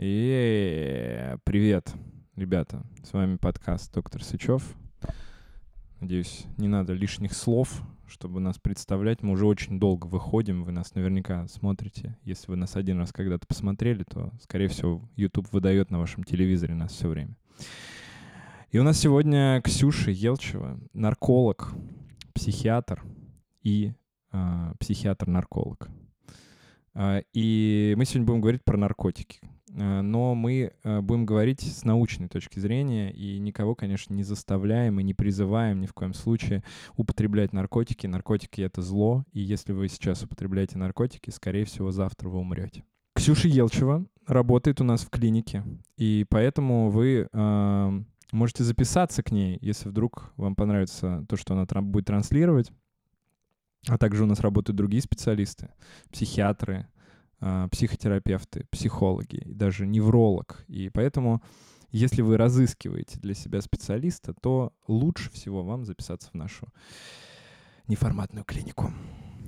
И привет, ребята. С вами подкаст «Доктор Сычев». Надеюсь, не надо лишних слов, чтобы нас представлять. Мы уже очень долго выходим, вы нас наверняка смотрите. Если вы нас один раз когда-то посмотрели, то, скорее всего, YouTube выдает на вашем телевизоре нас все время. И у нас сегодня Ксюша Елчева, нарколог, психиатр и э, психиатр-нарколог. Э, и мы сегодня будем говорить про наркотики. Э, но мы э, будем говорить с научной точки зрения и никого, конечно, не заставляем и не призываем ни в коем случае употреблять наркотики. Наркотики — это зло, и если вы сейчас употребляете наркотики, скорее всего, завтра вы умрете. Ксюша Елчева работает у нас в клинике, и поэтому вы э, можете записаться к ней, если вдруг вам понравится то, что она будет транслировать. А также у нас работают другие специалисты, психиатры, психотерапевты, психологи, и даже невролог. И поэтому, если вы разыскиваете для себя специалиста, то лучше всего вам записаться в нашу неформатную клинику.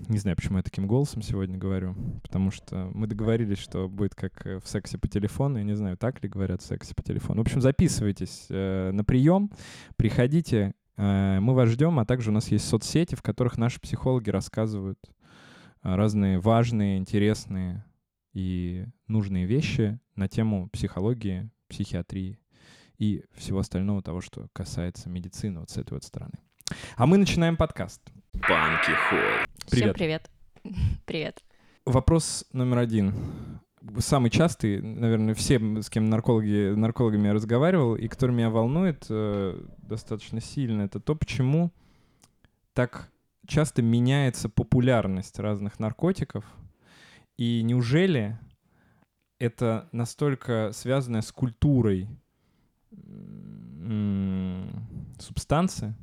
Не знаю, почему я таким голосом сегодня говорю, потому что мы договорились, что будет как в сексе по телефону. Я не знаю, так ли говорят в сексе по телефону. В общем, записывайтесь э, на прием, приходите, э, мы вас ждем, а также у нас есть соцсети, в которых наши психологи рассказывают а, разные важные, интересные и нужные вещи на тему психологии, психиатрии и всего остального того, что касается медицины вот с этой вот стороны. А мы начинаем подкаст. Банки Холл. Всем привет. Привет. Вопрос номер один. Самый частый, наверное, все, с кем наркологи, наркологами я разговаривал, и который меня волнует э, достаточно сильно, это то, почему так часто меняется популярность разных наркотиков. И неужели это настолько связано с культурой субстанции,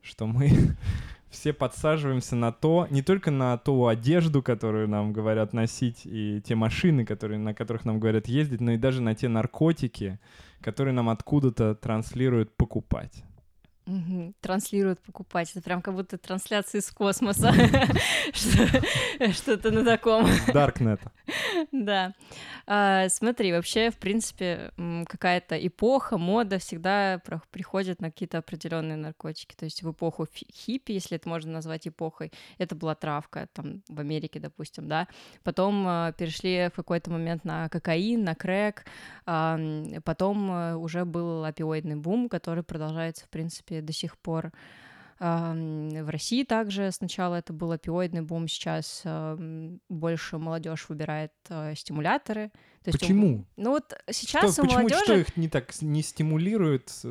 что мы все подсаживаемся на то, не только на ту одежду, которую нам говорят носить, и те машины, которые, на которых нам говорят ездить, но и даже на те наркотики, которые нам откуда-то транслируют покупать. Угу. Транслируют покупать. Это прям как будто трансляция из космоса. Что-то на таком. Даркнет. Да. А, смотри, вообще, в принципе, какая-то эпоха, мода всегда приходит на какие-то определенные наркотики. То есть в эпоху хиппи, если это можно назвать эпохой, это была травка, там, в Америке, допустим, да. Потом а, перешли в какой-то момент на кокаин, на крэк. Потом а, уже был опиоидный бум, который продолжается, в принципе, принципе, до сих пор. В России также сначала это был опиоидный бум, сейчас больше молодежь выбирает э, стимуляторы. То есть Почему? ну вот сейчас что, у почему, молодежи... Что их не так не стимулирует?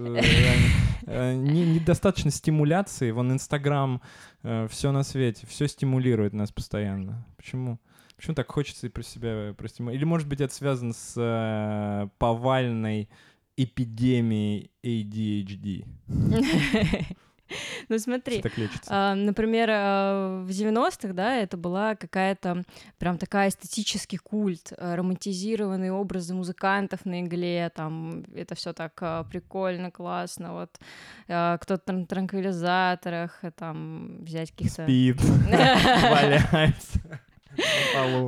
Э, э, недостаточно стимуляции. Вон Инстаграм, все на свете, все стимулирует нас постоянно. Почему? Почему так хочется и про себя простимулировать? Или, может быть, это связано с повальной эпидемией ADHD? Ну смотри, а, например, а, в 90-х, да, это была какая-то прям такая эстетический культ, а, романтизированные образы музыкантов на игле, там это все так прикольно, классно, вот кто-то на транквилизаторах, там взять каких-то... Спит, валяется.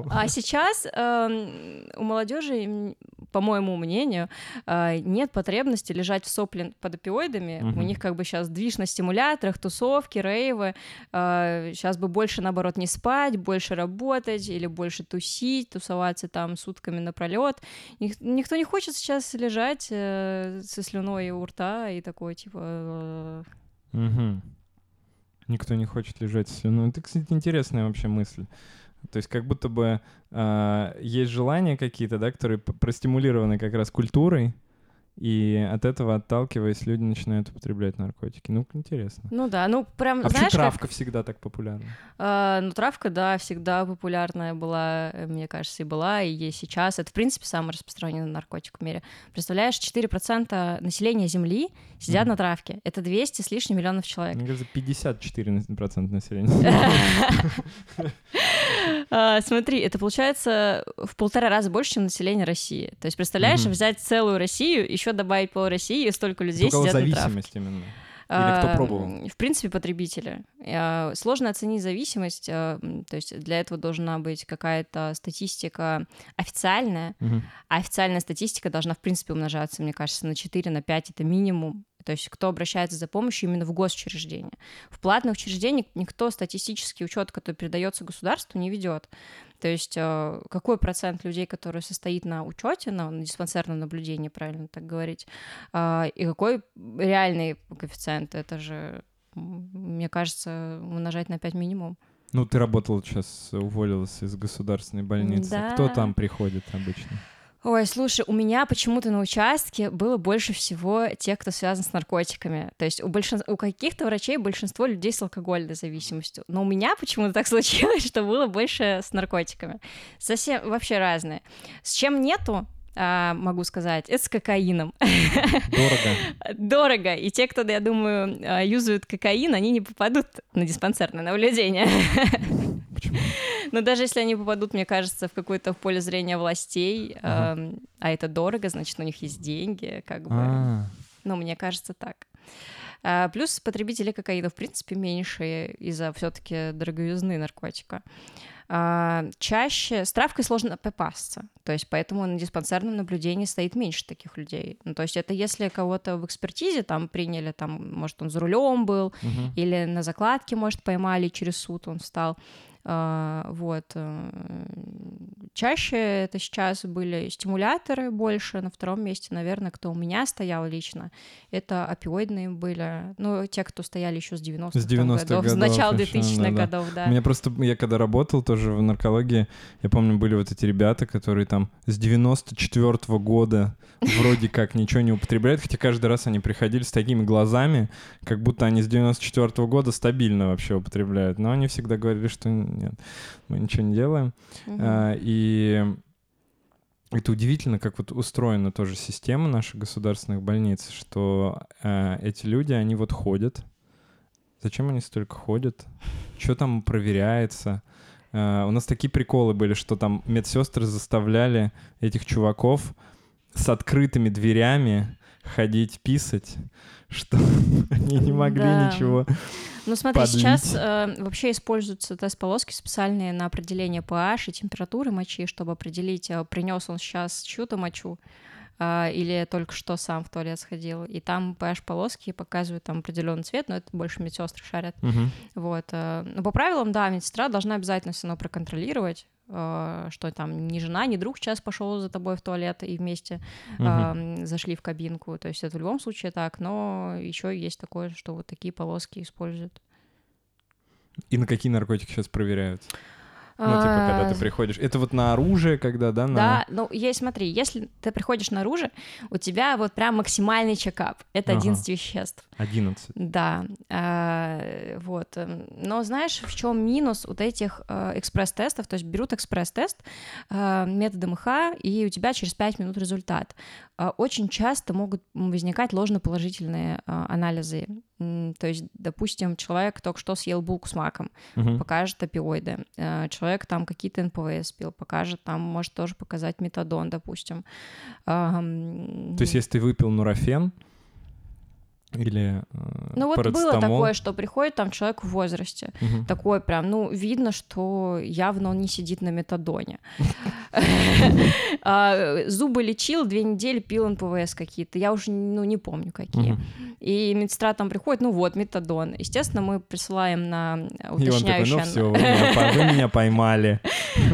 А сейчас э, у молодежи, по моему мнению, э, нет потребности лежать в сопле под опиоидами. Угу. У них как бы сейчас движ на стимуляторах, тусовки, рейвы. Э, сейчас бы больше, наоборот, не спать, больше работать или больше тусить, тусоваться там сутками напролет. Ник- никто не хочет сейчас лежать э, со слюной у рта и такой типа. Э... Угу. Никто не хочет лежать со слюной. Это, кстати, интересная вообще мысль. То есть как будто бы э, есть желания какие-то, да, которые простимулированы как раз культурой, и от этого, отталкиваясь, люди начинают употреблять наркотики. Ну, интересно. Ну да, ну прям, а знаешь, травка как... всегда так популярна? А, ну, травка, да, всегда популярная была, мне кажется, и была, и есть сейчас. Это, в принципе, самый распространенный наркотик в мире. Представляешь, 4% населения Земли сидят mm. на травке. Это 200 с лишним миллионов человек. Мне кажется, 54% населения. А, смотри, это получается в полтора раза больше, чем население России. То есть, представляешь, взять целую Россию, еще добавить пол России, и столько людей Только сидят зависимость на именно. Или кто пробовал? В принципе, потребители. Э, сложно оценить зависимость, то есть для этого должна быть какая-то статистика официальная, Мгм. а официальная статистика должна, в принципе, умножаться, мне кажется, на 4, на 5, это минимум. То есть кто обращается за помощью именно в госучреждения. В платных учреждениях никто статистический учет, который передается государству, не ведет. То есть э, какой процент людей, который состоит на учете, на, на диспансерном наблюдении, правильно так говорить, а, и какой реальный коэффициент, это же, мне кажется, умножать на 5 минимум. Ну, ты работала сейчас, уволилась из государственной больницы. Кто Да. там приходит обычно? Ой, слушай, у меня почему-то на участке было больше всего тех, кто связан с наркотиками. То есть у, большин... у каких-то врачей большинство людей с алкогольной зависимостью. Но у меня почему-то так случилось, что было больше с наркотиками. Совсем вообще разные. С чем нету, а, могу сказать, это с кокаином. Дорого. Дорого. И те, кто, я думаю, а, юзают кокаин, они не попадут на диспансерное наблюдение. Почему? Но даже если они попадут, мне кажется, в какое-то поле зрения властей, эм, а это дорого, значит, у них есть деньги, как бы. А, Ну, мне кажется, так. А, Плюс потребители кокаина, в принципе, меньше из-за все-таки дороговизны наркотика. А, Чаще с травкой сложно попасться, то есть поэтому на диспансерном наблюдении стоит меньше таких людей. Ну, то есть это если кого-то в экспертизе там приняли, там, может, он за рулем был, мгм. или на закладке, может, поймали, через суд он встал. А, Вот. э, Чаще это сейчас были стимуляторы больше. На втором месте, наверное, кто у меня стоял лично, это опиоидные были. Ну, те, кто стояли еще с 90-х С там 90-х годов, с годов начала еще, 2000-х да-да. годов, да. У меня просто, я когда работал тоже в наркологии, я помню, были вот эти ребята, которые там с 94 года вроде как ничего не употребляют, хотя каждый раз они приходили с такими глазами, как будто они с 94 года стабильно вообще употребляют. Но они всегда говорили, что нет, мы ничего не делаем. Мгм. А, И это удивительно, как вот устроена тоже система наших государственных больниц, что э, эти люди, они вот ходят. Зачем они столько ходят? Что там проверяется? Э, у нас такие приколы были, что там медсестры заставляли этих чуваков с открытыми дверями ходить писать, что они не могли Да. ничего. Ну, смотри, подлить. сейчас э, вообще используются тест-полоски специальные на определение pH и температуры мочи, чтобы определить, принес он сейчас чью-то мочу а, или только что сам в туалет сходил. И там pH-полоски показывают там определенный цвет, но это больше медсестры шарят. Мгм. Вот. э, Но по правилам, да, медсестра должна обязательно все равно проконтролировать, э, что там ни жена, ни друг сейчас пошел за тобой в туалет и вместе Мгм. ам, зашли в кабинку. То есть это в любом случае так, но еще есть такое, что вот такие полоски используют. И на какие наркотики сейчас проверяют? Ну, типа, когда ты А, приходишь. Это вот на оружие, когда, да? На... Да, ну, есть, смотри, если ты приходишь наружу, у тебя вот прям максимальный чекап. Это Ага. 11 веществ. 11. Да, а, вот. эм, Но знаешь, в чем минус вот этих э, экспресс-тестов? То есть берут экспресс-тест э, методом ИХ, и у тебя через 5 минут результат. А, Очень часто могут возникать ложноположительные э, анализы. То есть, допустим, человек только что съел булку с маком, Мгм. покажет опиоиды. Э, Человек там какие-то НПВС пил, покажет, там может тоже показать метадон, допустим. То есть, если ты выпил нурофен или э, Ну вот было такое, что приходит там человек в возрасте, мгм. такой прям, ну, видно, что явно он не сидит на метадоне. А, Зубы лечил, две недели пил НПВС какие-то, я уже, ну, не помню какие. И медсестра там приходит, ну вот, метадон. Естественно, мы присылаем на И он такой, ну все, вы, меня по- вы меня поймали.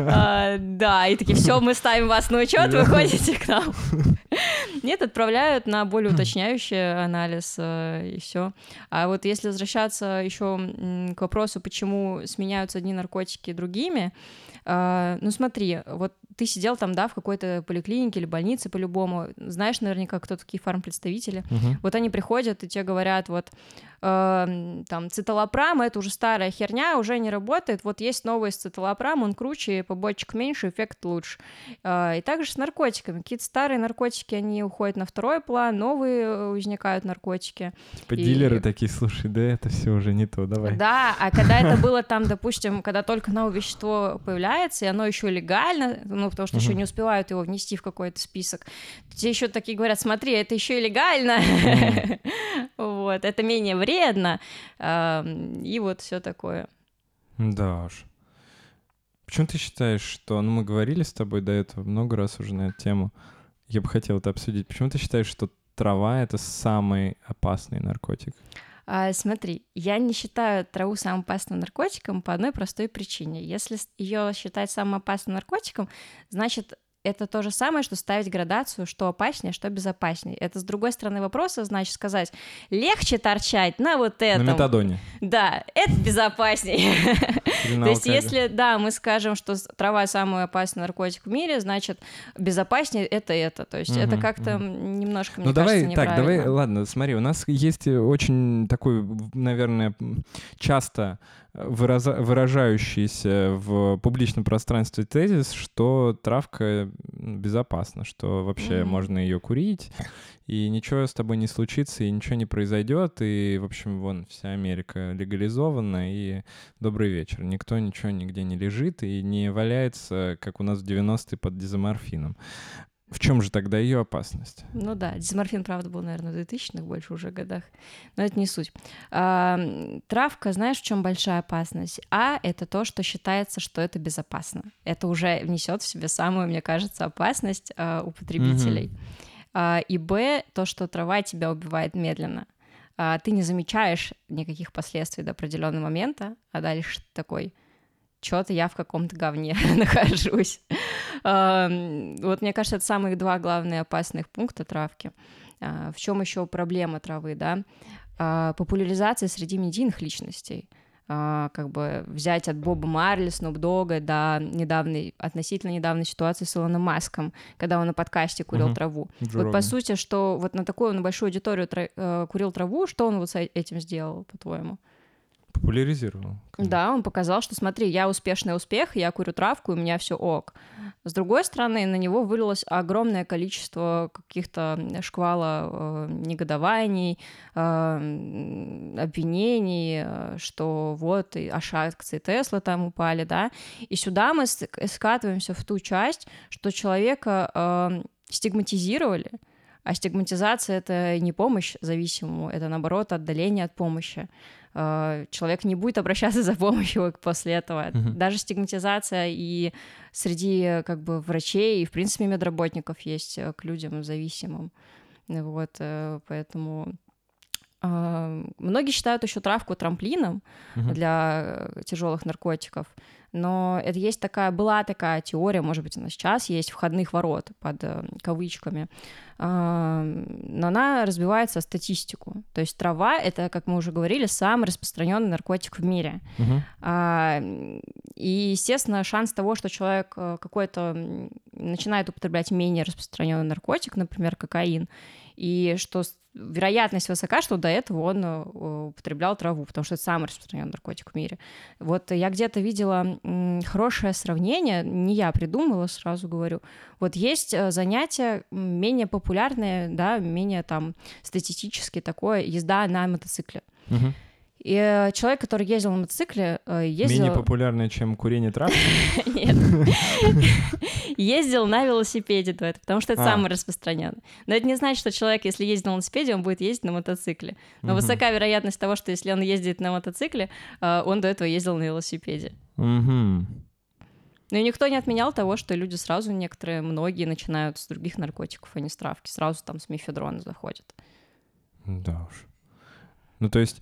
А, Да, и такие, все, мы ставим вас на учет, вы ходите к нам. Нет, отправляют на более уточняющий анализ э, и все. А вот если возвращаться еще к вопросу, почему сменяются одни наркотики другими, а, ну смотри, вот ты сидел там, да, в какой-то поликлинике или больнице по-любому, знаешь наверняка, кто такие фармпредставители. Вот они приходят и тебе говорят, вот э, там циталопрам, это уже старая херня, уже не работает, вот есть новый циталопрам, он круче, побочек меньше, эффект лучше. Э, и также с наркотиками. Какие-то старые наркотики, они уходят на второй план, новые э, возникают наркотики. Типа и... дилеры такие, слушай, да это все уже не то, давай. Да, а когда это было там, допустим, когда только новое вещество появляется, и оно еще легально, ну, потому что еще не успевают его внести в какой-то список, те еще такие говорят, смотри, это еще и легально, вот, это менее вредно, и вот все такое. Да уж. Почему ты считаешь, что, ну, мы говорили с тобой до этого много раз уже на эту тему, я бы хотел это обсудить. Почему ты считаешь, что трава — это самый опасный наркотик? А, смотри, я не считаю траву самым опасным наркотиком по одной простой причине. Если ее считать самым опасным наркотиком, значит, это то же самое, что ставить градацию, что опаснее, что безопаснее. Это с другой стороны вопроса, значит, сказать, легче торчать на вот этом. На метадоне. Да, это безопаснее. То есть если, да, мы скажем, что трава самый опасный наркотик в мире, значит, безопаснее это это. То есть это как-то немножко, мне Ну давай, так, давай, ладно, смотри, у нас есть очень такой, наверное, часто выражающийся в публичном пространстве тезис, что травка безопасна, что вообще mm-hmm. можно ее курить, и ничего с тобой не случится, и ничего не произойдет, и, в общем, вон, вся Америка легализована, и добрый вечер. Никто ничего нигде не лежит и не валяется, как у нас в 90-е под дизоморфином. В чем же тогда ее опасность? Ну да, дисморфин, правда, был, наверное, в 2000-х больше уже годах, но это не суть. А, травка, знаешь, в чем большая опасность? А — это то, что считается, что это безопасно. Это уже внесет в себе самую, мне кажется, опасность а, у потребителей. Mm-hmm. А, и Б — то, что трава тебя убивает медленно. А, ты не замечаешь никаких последствий до определенного момента, а дальше такой — что-то я в каком-то говне нахожусь. Вот мне кажется, это самые два главные опасных пункта травки. А, в чем еще проблема травы, да? А, популяризация среди медийных личностей а, как бы взять от Боба Марли, Снуп Дога до недавней, относительно недавней ситуации с Илоном Маском, когда он на подкасте курил uh-huh. траву. Джо вот по сути, что вот на такую на большую аудиторию тра- э, курил траву, что он вот с этим сделал, по-твоему? Популяризировал. Да, он показал, что смотри, я успешный успех, я курю травку, у меня все ок. С другой стороны, на него вылилось огромное количество каких-то шквала э, негодований, э, обвинений, э, что вот и аж акции Тесла там упали, да. И сюда мы скатываемся в ту часть, что человека э, стигматизировали, а стигматизация — это не помощь зависимому, это, наоборот, отдаление от помощи. Э, человек не будет обращаться за помощью после этого. Uh-huh. Даже стигматизация и среди как бы врачей и, в принципе, медработников есть э, к людям зависимым. Вот, э, поэтому многие считают еще травку трамплином uh-huh. для тяжелых наркотиков но это есть такая, была такая теория, может быть, она сейчас есть, входных ворот под э, кавычками, но она разбивается о статистику. То есть трава — это, как мы уже говорили, самый распространенный наркотик в мире. Угу. И, естественно, шанс того, что человек э, какой-то начинает употреблять менее распространенный наркотик, например, кокаин, и что вероятность высока, что до этого он э, употреблял траву, потому что это самый распространенный наркотик в мире. Вот я где-то видела хорошее сравнение, не я придумала, сразу говорю. Вот есть э, занятия менее популярные, да, менее там статистически такое, езда на мотоцикле. Угу. И э, человек, который ездил на мотоцикле, э, ездил... Менее популярное, чем курение травки? Нет. Ездил на велосипеде, потому что это а. самый распространенный. Но это не значит, что человек, если ездит на велосипеде, он будет ездить на мотоцикле. Но высока вероятность того, что если он ездит на мотоцикле, э, он до этого ездил на велосипеде. Ну и никто не отменял того, что люди сразу, некоторые, многие начинают с других наркотиков, а не с травки. Сразу там с мифедрона заходят. Да уж. Ну, то есть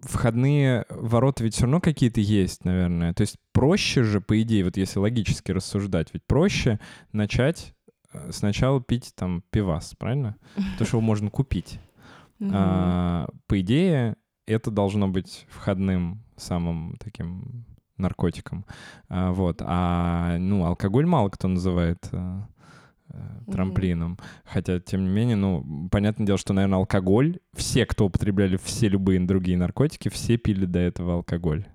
входные ворота ведь все равно какие-то есть, наверное. То есть проще же, по идее, вот если логически рассуждать, ведь проще начать э, сначала пить там пивас, правильно? То, что его можно купить. А, по идее, это должно быть входным самым таким наркотиком. А, вот. А, ну, алкоголь мало кто называет а, трамплином. Mm-hmm. Хотя, тем не менее, ну, понятное дело, что, наверное, алкоголь, все, кто употребляли все любые другие наркотики, все пили до этого алкоголь.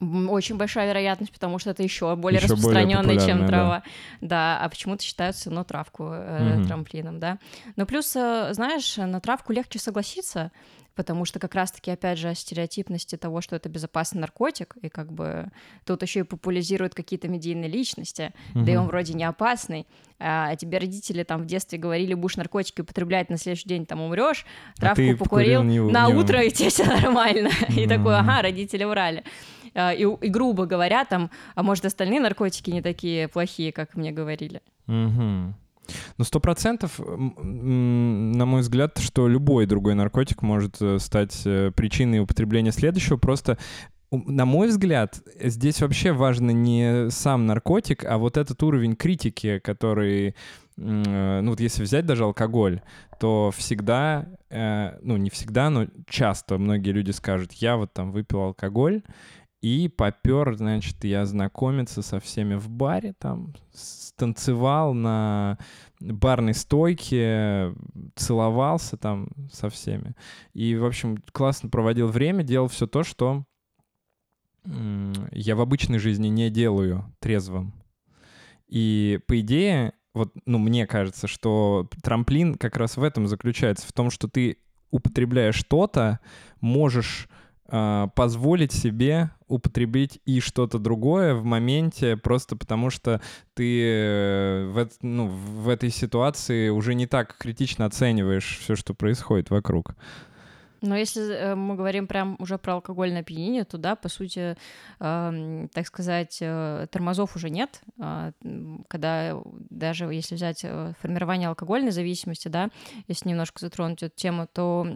Очень большая вероятность, потому что это еще более еще распространенный, чем трава. Да. да, а почему-то считают все равно травку э, угу. трамплином, да. Но плюс, э, знаешь, на травку легче согласиться, потому что как раз-таки, опять же, о стереотипности того, что это безопасный наркотик, и как бы тут еще и популяризируют какие-то медийные личности, угу. да и он вроде не опасный, а тебе родители там в детстве говорили, будешь наркотики употреблять, на следующий день там умрешь, а травку а покурил, не, на не... утро и тебе все нормально, и такой, ага, родители врали. А, и, и грубо говоря, там, а может, остальные наркотики не такие плохие, как мне говорили. Угу. Ну, сто процентов, на мой взгляд, что любой другой наркотик может э, стать э, причиной употребления следующего. Просто на мой взгляд, здесь вообще важно не сам наркотик, а вот этот уровень критики, который, э, ну вот если взять даже алкоголь, то всегда, ну не всегда, но часто многие люди скажут, я вот там выпил алкоголь, и попер, значит, я знакомиться со всеми в баре, там, танцевал на барной стойке, целовался там со всеми. И, в общем, классно проводил время, делал все то, что я в обычной жизни не делаю трезвым. И, по идее, вот, ну, мне кажется, что трамплин как раз в этом заключается, в том, что ты употребляя что-то, можешь позволить себе употребить и что-то другое в моменте, просто потому что ты э, в, ну, в этой ситуации уже не так критично оцениваешь все, что происходит вокруг. Но если э, мы говорим прям уже про алкогольное опьянение, то да, по сути, э, так сказать, э, тормозов уже нет. Э, когда даже если взять э, формирование алкогольной зависимости, да, если немножко затронуть эту тему, то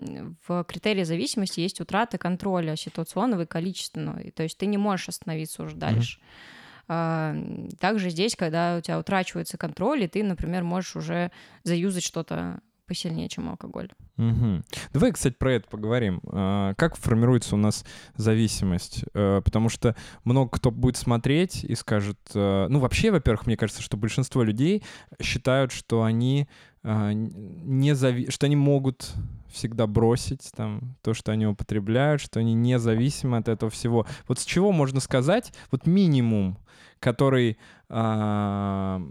в критерии зависимости есть утрата контроля ситуационного и количественного. То есть ты не можешь остановиться уже дальше. Mm-hmm. Также здесь, когда у тебя утрачивается контроль, и ты, например, можешь уже заюзать что-то посильнее, чем алкоголь. Угу. Давай, кстати, про это поговорим. А, как формируется у нас зависимость? А, потому что много кто будет смотреть и скажет... А, ну, вообще, во-первых, мне кажется, что большинство людей считают, что они не зави... что они могут всегда бросить там то, что они употребляют, что они независимы от этого всего. Вот с чего можно сказать, вот минимум, который ну,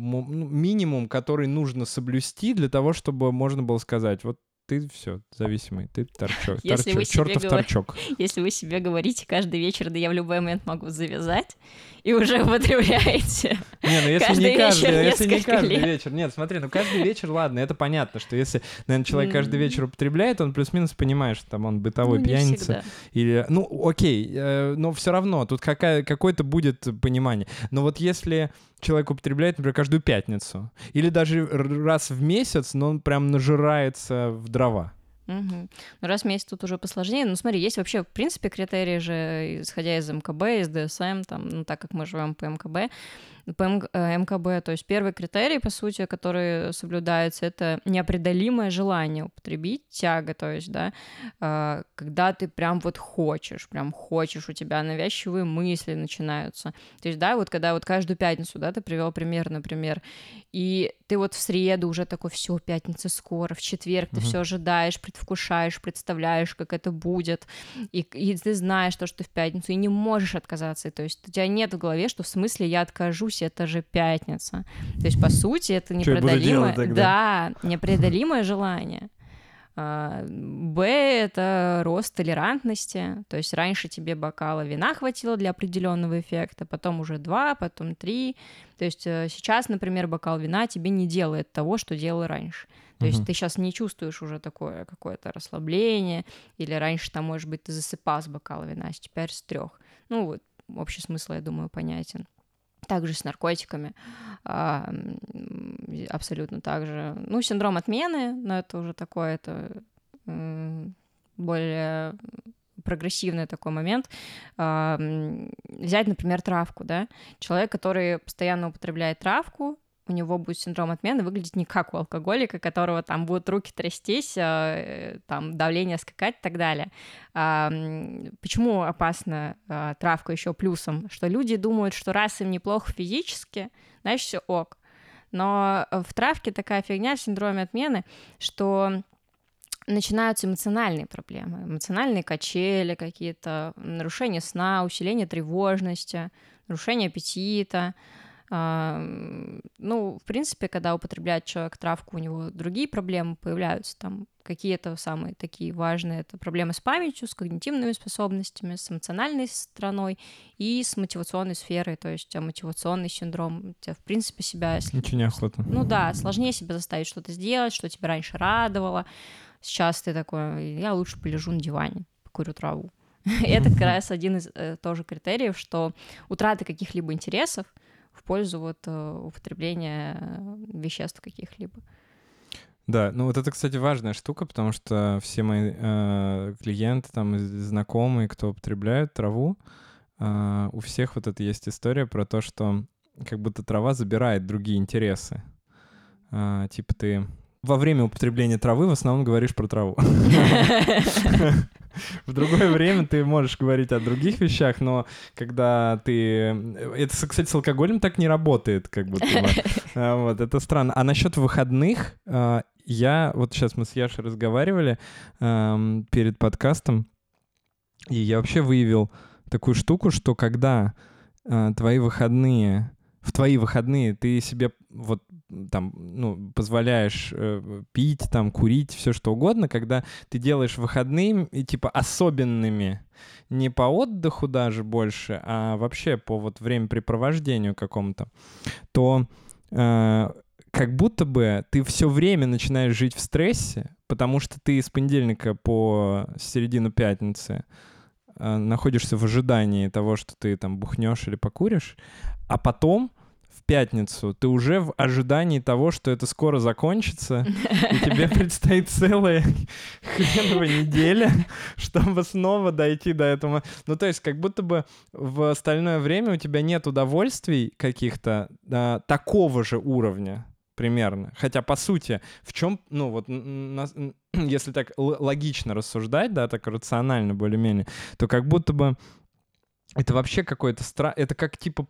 минимум, который нужно соблюсти для того, чтобы можно было сказать, вот ты все, зависимый, ты торчок, если торчок, чертов говор... торчок. Если вы себе говорите каждый вечер, да я в любой момент могу завязать, и уже употребляете. Не, ну если каждый не каждый, вечер, если не каждый лет. вечер. Нет, смотри, ну каждый вечер, ладно, это понятно, что если, наверное, человек каждый вечер употребляет, он плюс-минус понимает, что там он бытовой ну, пьяница. Или, ну, окей, э, но все равно тут какая, какое-то будет понимание. Но вот если человек употребляет, например, каждую пятницу. Или даже раз в месяц, но он прям нажирается в дрова. Угу. Ну, раз в месяц тут уже посложнее. Ну, смотри, есть вообще, в принципе, критерии же, исходя из МКБ, из ДСМ, там, ну, так как мы живем по МКБ, по МКБ. Э, То есть первый критерий, по сути, который соблюдается, это неопределимое желание употребить, тяга, то есть, да, а, когда ты прям вот хочешь, прям хочешь, у тебя навязчивые мысли начинаются. То есть, да, вот когда вот каждую пятницу, да, ты привел пример, например, и ты вот в среду уже такой, все, пятница скоро, в четверг ты все ожидаешь, предвкушаешь, представляешь, как это будет, и, и ты знаешь то, что ты в пятницу, и не можешь отказаться, то есть у тебя нет в голове, что в смысле я откажусь сути, это же пятница. То есть, по сути, это непреодолимое... Да, непреодолимое желание. А, Б — это рост толерантности, то есть раньше тебе бокала вина хватило для определенного эффекта, потом уже два, потом три. То есть э, сейчас, например, бокал вина тебе не делает того, что делал раньше. То есть ты сейчас не чувствуешь уже такое какое-то расслабление, или раньше там, может быть, ты засыпал с бокала вина, а теперь с трех. Ну вот, общий смысл, я думаю, понятен. Также с наркотиками. А, абсолютно так же. Ну, синдром отмены, но это уже такое, это более прогрессивный такой момент. А, взять, например, травку, да. Человек, который постоянно употребляет травку, у него будет синдром отмены выглядеть не как у алкоголика, которого там будут руки трястись, э, там давление скакать и так далее. Почему опасна а, травка еще плюсом? Что люди думают, что раз им неплохо физически, значит, все ок. Но в травке такая фигня в синдроме отмены, что начинаются эмоциональные проблемы, эмоциональные качели какие-то, нарушение сна, усиление тревожности, нарушение аппетита, ну, в принципе, когда употребляет человек травку, у него другие проблемы появляются, там какие-то самые такие важные, это проблемы с памятью, с когнитивными способностями, с эмоциональной стороной и с мотивационной сферой, то есть а, мотивационный синдром, тебя, в принципе, себя... Если... Очень неохота. Ну да, сложнее себя заставить что-то сделать, что тебя раньше радовало, сейчас ты такой, я лучше полежу на диване, покурю траву. Это как раз один из э, тоже критериев, что утрата каких-либо интересов — в пользу вот э, употребления э, веществ каких-либо. Да, ну вот это, кстати, важная штука, потому что все мои э, клиенты, там, знакомые, кто употребляют траву, э, у всех вот это есть история про то, что как будто трава забирает другие интересы. Э, типа ты во время употребления травы в основном говоришь про траву. В другое время ты можешь говорить о других вещах, но когда ты... Это, кстати, с алкоголем так не работает, как будто бы. А, вот, это странно. А насчет выходных, а, я... Вот сейчас мы с Яшей разговаривали перед подкастом, и я вообще выявил такую штуку, что когда а, твои выходные в твои выходные ты себе вот там, ну, позволяешь э, пить, там, курить, все что угодно, когда ты делаешь выходные и типа особенными, не по отдыху даже больше, а вообще по вот времяпрепровождению какому-то, то э, как будто бы ты все время начинаешь жить в стрессе, потому что ты с понедельника по середину пятницы э, находишься в ожидании того, что ты там бухнешь или покуришь, а потом пятницу ты уже в ожидании того, что это скоро закончится, и тебе предстоит целая хреновая неделя, чтобы снова дойти до этого. Ну, то есть, как будто бы в остальное время у тебя нет удовольствий каких-то а, такого же уровня примерно. Хотя, по сути, в чем, ну, вот, если так логично рассуждать, да, так рационально более-менее, то как будто бы это вообще какой-то страх, это как типа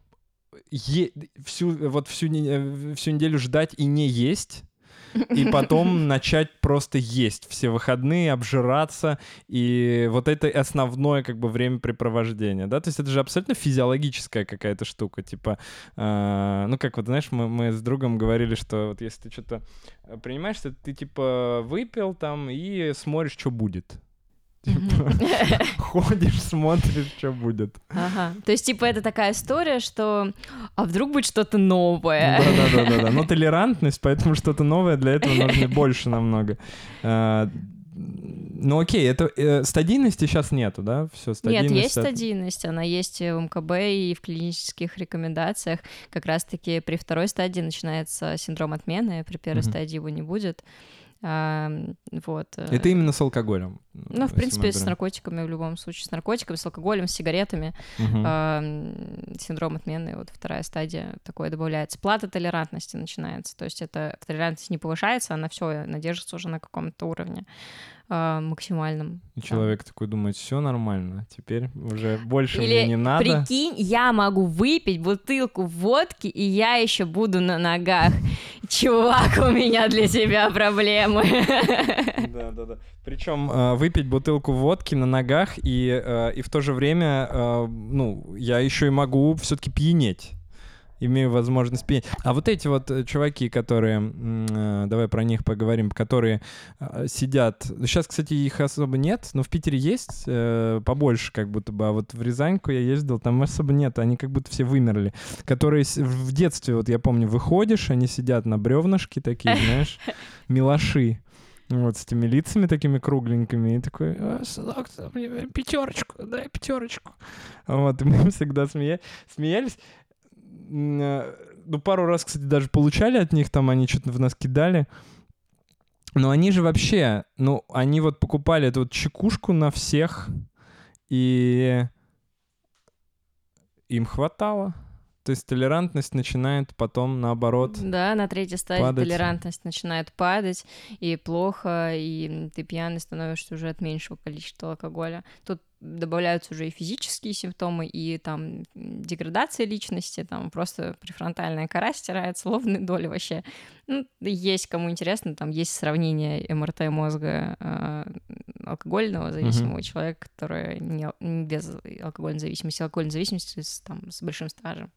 е- всю, вот всю, э, всю неделю ждать и не есть, и потом начать просто есть все выходные, обжираться, и вот это основное как бы времяпрепровождение, да, то есть это же абсолютно физиологическая какая-то штука, типа, э, ну как вот, знаешь, мы, мы с другом говорили, что вот если ты что-то принимаешь, то ты типа выпил там и смотришь, что будет, Типа, ходишь, смотришь, что будет. Ага. То есть, типа, это такая история, что а вдруг будет что-то новое. Да, да, да, да. Но толерантность, поэтому что-то новое для этого нужно больше намного. А, ну окей, это э, стадийности сейчас нету, да? Все, стадийность. Нет, есть это... стадийность, она есть в МКБ и в клинических рекомендациях. Как раз-таки при второй стадии начинается синдром отмены, при первой угу. стадии его не будет. А, вот. Э. Это именно с алкоголем? Ну, в принципе, с наркотиками в любом случае. С наркотиками, с алкоголем, с сигаретами. Угу. А, синдром отмены, вот вторая стадия такое добавляется. Плата толерантности начинается. То есть это толерантность не повышается, она все, она держится уже на каком-то уровне э, максимальном. И человек такой думает, все нормально, теперь уже больше Или, мне не надо. Прикинь, я могу выпить бутылку водки, и я еще буду на ногах. Чувак, у меня для тебя проблемы. Да, да, да. Причем э, выпить бутылку водки на ногах и, э, и в то же время, ну, я еще и могу все-таки пьянеть имею возможность петь. А вот эти вот э, чуваки, которые, э, давай про них поговорим, которые э, сидят, сейчас, кстати, их особо нет, но в Питере есть побольше как будто бы, а вот в Рязаньку я ездил, там особо нет, они как будто все вымерли, которые в детстве, вот я помню, выходишь, они сидят на бревнышке такие, знаешь, милаши. Вот с этими лицами такими кругленькими. И такой, а, сынок, пятерочку, дай пятерочку. Вот, и мы всегда смея... смеялись. Э, ну, пару раз, кстати, даже получали от них, там они что-то в нас кидали. Но они же вообще, ну, они вот покупали эту вот чекушку на всех, и им хватало. То есть толерантность начинает потом, наоборот, Да, на третьей стадии падать. толерантность начинает падать, и плохо, и ты пьяный становишься уже от меньшего количества алкоголя. Тут добавляются уже и физические симптомы, и там деградация личности, там просто префронтальная кора стирается, ловные доли вообще. Ну, есть, кому интересно, там есть сравнение МРТ мозга э, алкогольного зависимого mm-hmm. человека, который не, не без алкогольной зависимости, алкогольной зависимости с, там, с большим стажем.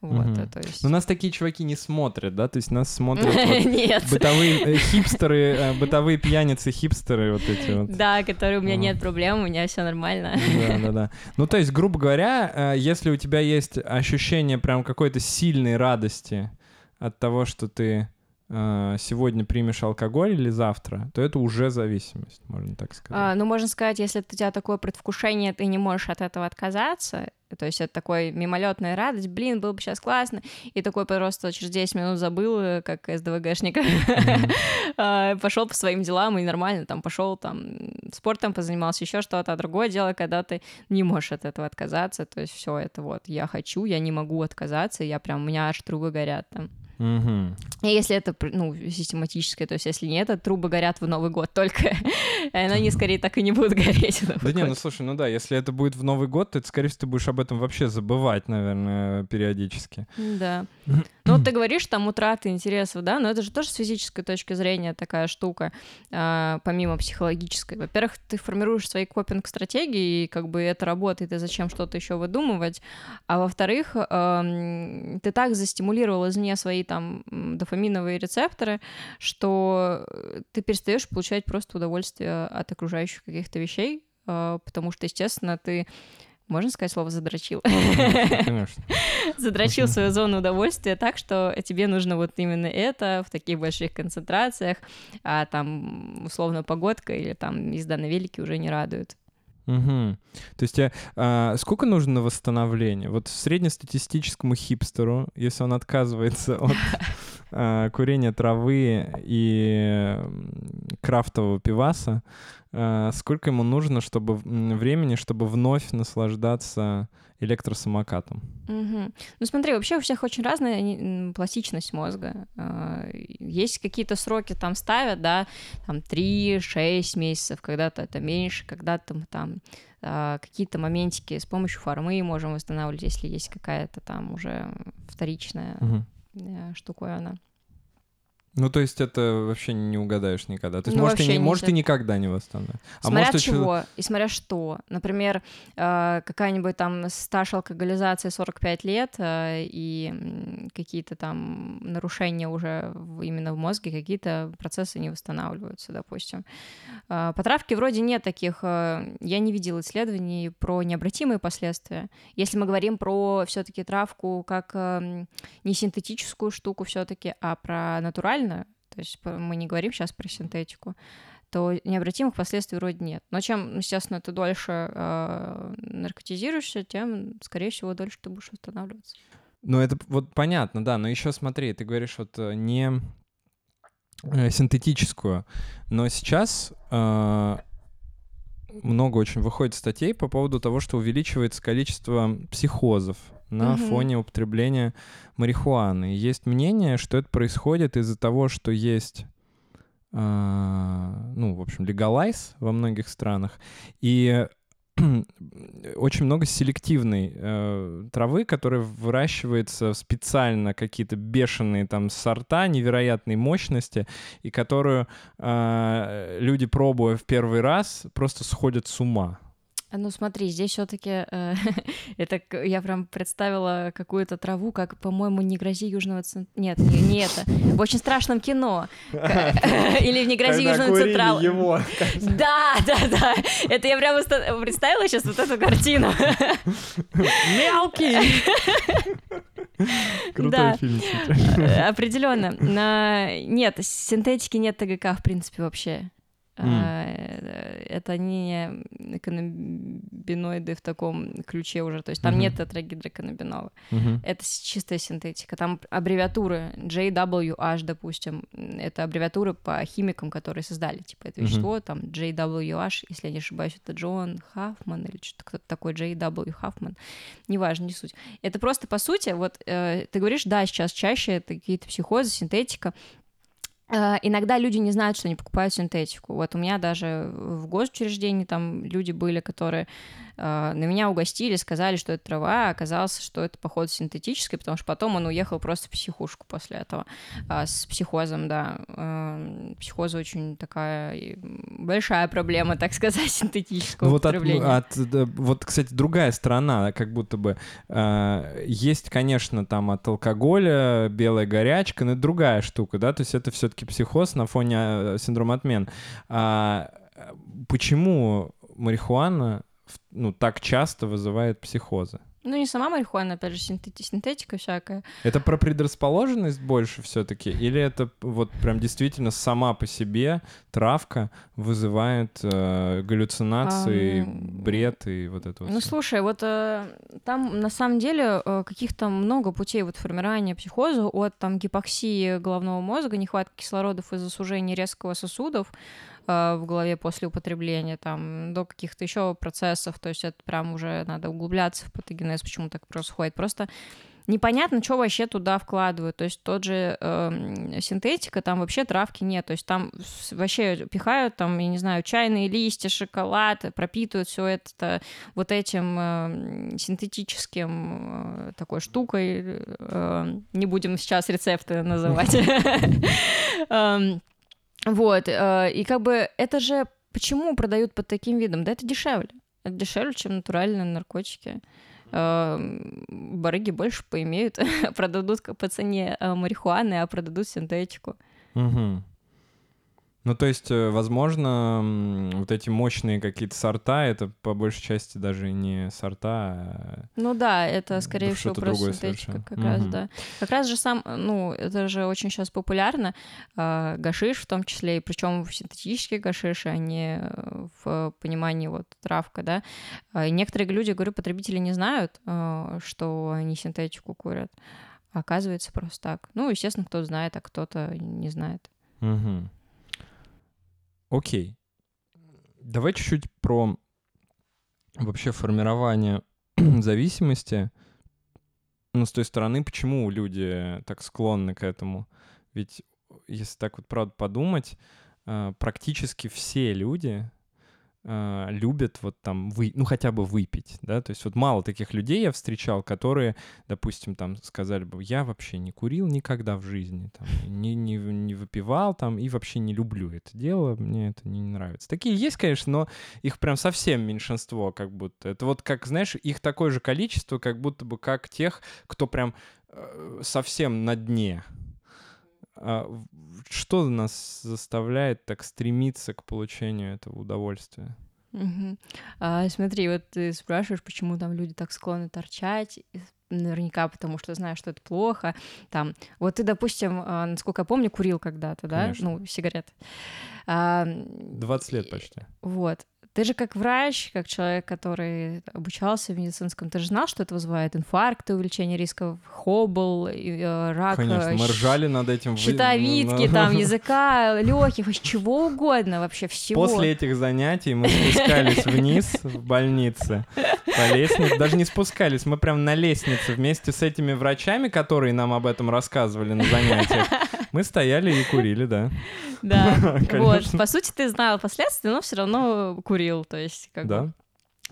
Вот, mm-hmm. то есть... Но нас такие чуваки не смотрят, да? То есть нас смотрят вот бытовые э, хипстеры, э, бытовые пьяницы, хипстеры вот эти вот. Да, которые у меня нет проблем, у меня все нормально. Да, да, да. Ну, то есть, грубо говоря, если у тебя есть ощущение прям какой-то сильной радости от того, что ты сегодня примешь алкоголь или завтра, то это уже зависимость, можно так сказать. А, ну, можно сказать, если у тебя такое предвкушение, ты не можешь от этого отказаться, то есть это такой мимолетная радость, блин, было бы сейчас классно, и такой просто через 10 минут забыл, э, как СДВГшник, а, пошел по своим делам, и нормально там пошел там спортом позанимался, еще что-то, а другое дело, когда ты не можешь от этого отказаться, то есть все это вот, я хочу, я не могу отказаться, я прям, у меня аж трубы горят там. Угу. И если это, ну, систематическое, то есть если нет, то трубы горят в Новый год только, они скорее так и не будут гореть. Да не, ну слушай, ну да, если это будет в Новый год, то скорее всего, ты будешь об этом вообще забывать, наверное, периодически. Да. Ну, вот ты говоришь, там, утраты интересов, да, но это же тоже с физической точки зрения такая штука, а, помимо психологической. Во-первых, ты формируешь свои копинг-стратегии, и как бы это работает, и зачем что-то еще выдумывать. А во-вторых, ты так застимулировал извне свои там дофаминовые рецепторы, что ты перестаешь получать просто удовольствие от окружающих каких-то вещей, а, потому что, естественно, ты можно сказать слово задрочил? Конечно. Задрочил свою зону удовольствия так, что тебе нужно вот именно это в таких больших концентрациях, а там условно погодка или там езда на велике уже не радует. Угу. То есть а, а, сколько нужно на восстановление? Вот среднестатистическому хипстеру, если он отказывается от курения травы и крафтового пиваса, а, сколько ему нужно чтобы времени, чтобы вновь наслаждаться электросамокатом. Угу. Ну смотри, вообще у всех очень разная пластичность мозга. А, есть какие-то сроки там ставят, да, там 3-6 месяцев, когда-то это меньше, когда-то там какие-то моментики с помощью формы можем восстанавливать, если есть какая-то там уже вторичная угу. Штуковина. Ну, то есть это вообще не угадаешь никогда. То есть, ну, может, и не, может, и никогда не восстановить. А смотря может, чего и смотря что. Например, э, какая-нибудь там стаж алкоголизации 45 лет э, и какие-то там нарушения уже именно в мозге, какие-то процессы не восстанавливаются, допустим. Э, по травке вроде нет таких... Я не видела исследований про необратимые последствия. Если мы говорим про все таки травку как не синтетическую штуку все таки а про натуральную натурально, то есть мы не говорим сейчас про синтетику, то необратимых последствий вроде нет. Но чем, естественно, ты дольше э, наркотизируешься, тем, скорее всего, дольше ты будешь восстанавливаться. Ну, это вот понятно, да, но еще смотри, ты говоришь вот э, не э, синтетическую, но сейчас э, много очень выходит статей по поводу того, что увеличивается количество психозов на угу. фоне употребления марихуаны. есть мнение, что это происходит из-за того, что есть Uh, ну, в общем, легалайз во многих странах, и очень много селективной э, травы, которая выращивается специально какие-то бешеные там сорта невероятной мощности, и которую э, люди, пробуя в первый раз, просто сходят с ума. Ну смотри, здесь все-таки э, это я прям представила какую-то траву, как, по-моему, не грози южного центра. Нет, не, не это. В очень страшном кино. Или в не грози южного централа. его. Да, да, да. Это я прям представила сейчас вот эту картину. Мелкий. Крутой фильм. Определенно. Нет, синтетики нет ТГК в принципе вообще. Mm. Это не каннабиноиды в таком ключе уже, то есть там mm-hmm. нет тетрагидроканнабинола. Mm-hmm. Это чистая синтетика. Там аббревиатуры JWH, допустим, это аббревиатуры по химикам, которые создали, типа это вещество, mm-hmm. там JWH, если я не ошибаюсь, это Джон Хаффман или что-то кто-то такой JW Хаффман, неважно, не суть. Это просто по сути, вот э, ты говоришь, да, сейчас чаще это какие-то психозы, синтетика, иногда люди не знают, что они покупают синтетику. Вот у меня даже в госучреждении там люди были, которые э, на меня угостили, сказали, что это трава, а оказалось, что это, походу, синтетическая, потому что потом он уехал просто в психушку после этого э, с психозом, да. Э, психоз очень такая большая проблема, так сказать, синтетического вот употребления. От, от, вот, кстати, другая сторона, как будто бы есть, конечно, там от алкоголя белая горячка, но это другая штука, да, то есть это все-таки психоз на фоне синдрома отмен. А почему марихуана ну, так часто вызывает психозы? Ну, не сама марихуана, опять же, синтети- синтетика всякая. Это про предрасположенность больше все-таки? Или это вот прям действительно сама по себе травка вызывает э, галлюцинации, а, бред и вот это вот? Ну, все? слушай, вот э, там на самом деле э, каких-то много путей вот формирования психоза от там гипоксии головного мозга, нехватки кислородов из-за сужения резкого сосудов, э, в голове после употребления, там, до каких-то еще процессов, то есть это прям уже надо углубляться в патогенез, почему так происходит. Просто непонятно, что вообще туда вкладывают. То есть тот же э, синтетика, там вообще травки нет. То есть там вообще пихают, там, я не знаю, чайные листья, шоколад, пропитывают все это вот этим э, синтетическим э, такой штукой. Э, не будем сейчас рецепты называть. Эм, вот, э, и как бы это же почему продают под таким видом? Да это дешевле. Это дешевле, чем натуральные наркотики. Э, барыги больше поимеют, продадут по цене э, марихуаны, а продадут синтетику. Угу. Ну, то есть, э, возможно, вот эти мощные какие-то сорта, это по большей части даже не сорта, а... Ну да, это, скорее всего, просто синтетика как угу. раз, да. Как раз же сам, ну, это же очень сейчас популярно, э, гашиш в том числе, и причем синтетические гашиши, а не в понимании вот травка, да. И некоторые люди, говорю, потребители не знают, э, что они синтетику курят. А оказывается просто так. Ну, естественно, кто знает, а кто-то не знает. Угу. Окей. Давай чуть-чуть про вообще формирование зависимости. Ну, с той стороны, почему люди так склонны к этому? Ведь, если так вот правда подумать, э, практически все люди э, любят вот там, вы, ну, хотя бы выпить, да, то есть вот мало таких людей я встречал, которые, допустим, там сказали бы, я вообще не курил никогда в жизни, там, не, не, не выпивал там и вообще не люблю это дело, мне это не нравится. Такие есть, конечно, но их прям совсем меньшинство как будто. Это вот как, знаешь, их такое же количество, как будто бы как тех, кто прям э, совсем на дне, а что нас заставляет так стремиться к получению этого удовольствия? Угу. А, смотри, вот ты спрашиваешь, почему там люди так склонны торчать, наверняка потому что знаешь, что это плохо. Там, вот ты, допустим, а, насколько я помню, курил когда-то, да? Конечно. Ну, сигарет. А, 20 лет почти. Вот. Ты же как врач, как человек, который обучался в медицинском, ты же знал, что это вызывает инфаркты, увеличение рисков, хобл, э, рак. Конечно, мы ржали над этим. Щитовидки, там, языка, легких, чего угодно вообще, всего. После этих занятий мы спускались вниз в больнице по лестнице. Даже не спускались, мы прям на лестнице вместе с этими врачами, которые нам об этом рассказывали на занятиях. Мы стояли и курили, да. Да, вот. По сути, ты знал последствия, но все равно курил, то есть как да. бы...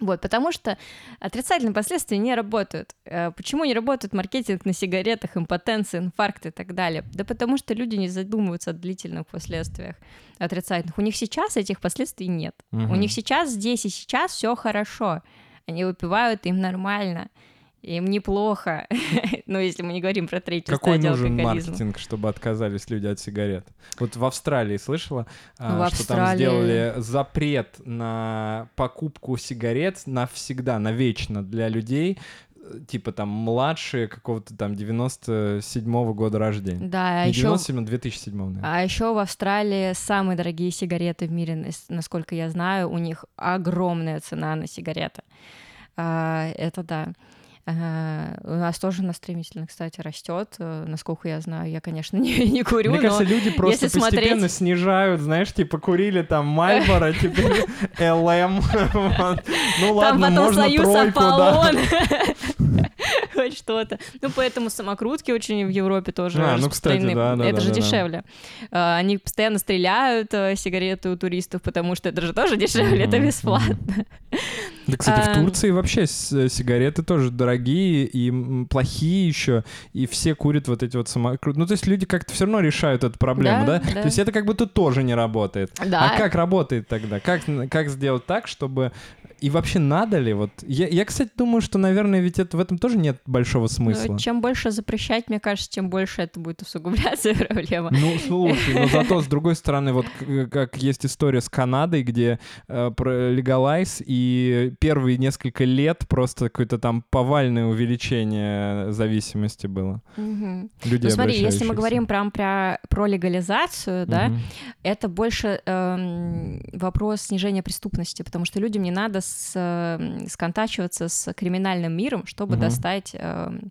Вот, потому что отрицательные последствия не работают. Э, почему не работает маркетинг на сигаретах, импотенция, инфаркт и так далее? Да потому что люди не задумываются о длительных последствиях отрицательных. У них сейчас этих последствий нет. Угу. У них сейчас, здесь и сейчас все хорошо. Они выпивают, им нормально им неплохо. ну, если мы не говорим про третью Какой стадию нужен алкоголизма. маркетинг, чтобы отказались люди от сигарет? Вот в Австралии слышала, а, в что Австралии... там сделали запрет на покупку сигарет навсегда, навечно для людей, типа там младшие какого-то там 97-го года рождения. Да, а еще... 97 2007 наверное. А еще в Австралии самые дорогие сигареты в мире, насколько я знаю, у них огромная цена на сигареты. А, это да. У нас тоже на стремительно, кстати, растет. Uh, насколько я знаю, я, конечно, не, не курю. Мне кажется, люди просто постепенно смотреть... снижают, знаешь, типа курили там Мальборо, теперь ЛМ. Ну ладно, можно тройку, да. Хоть что-то. Ну, поэтому самокрутки очень в Европе тоже А, ну, кстати, да, да, Это да, же да, да. дешевле. А, Они постоянно стреляют э, сигареты у туристов, потому что это же тоже дешевле, это Мгм, бесплатно. Да, кстати, в А, Турции вообще с- сигареты тоже дорогие и плохие еще, и все курят вот эти вот самокрутки. Ну, то есть люди как-то все равно решают эту проблему, да? Да, да. То есть это как будто тоже не работает. Да. А как работает тогда? Как, как сделать так, чтобы... И вообще надо ли? Вот я, я, кстати, думаю, что, наверное, ведь это, в этом тоже нет большого смысла. Ну, Чем больше запрещать, мне кажется, тем больше это будет усугубляться проблема. Ну, слушай, но зато, с другой стороны, вот к- как есть история с Канадой, где э, про легалайз, и первые несколько лет просто какое-то там повальное увеличение зависимости было. Людей, Ну смотри, если мы говорим прям про, про легализацию, да, это больше эм, вопрос снижения преступности, потому что людям не надо с, эм, сконтачиваться с криминальным миром, чтобы Мгм. достать эм,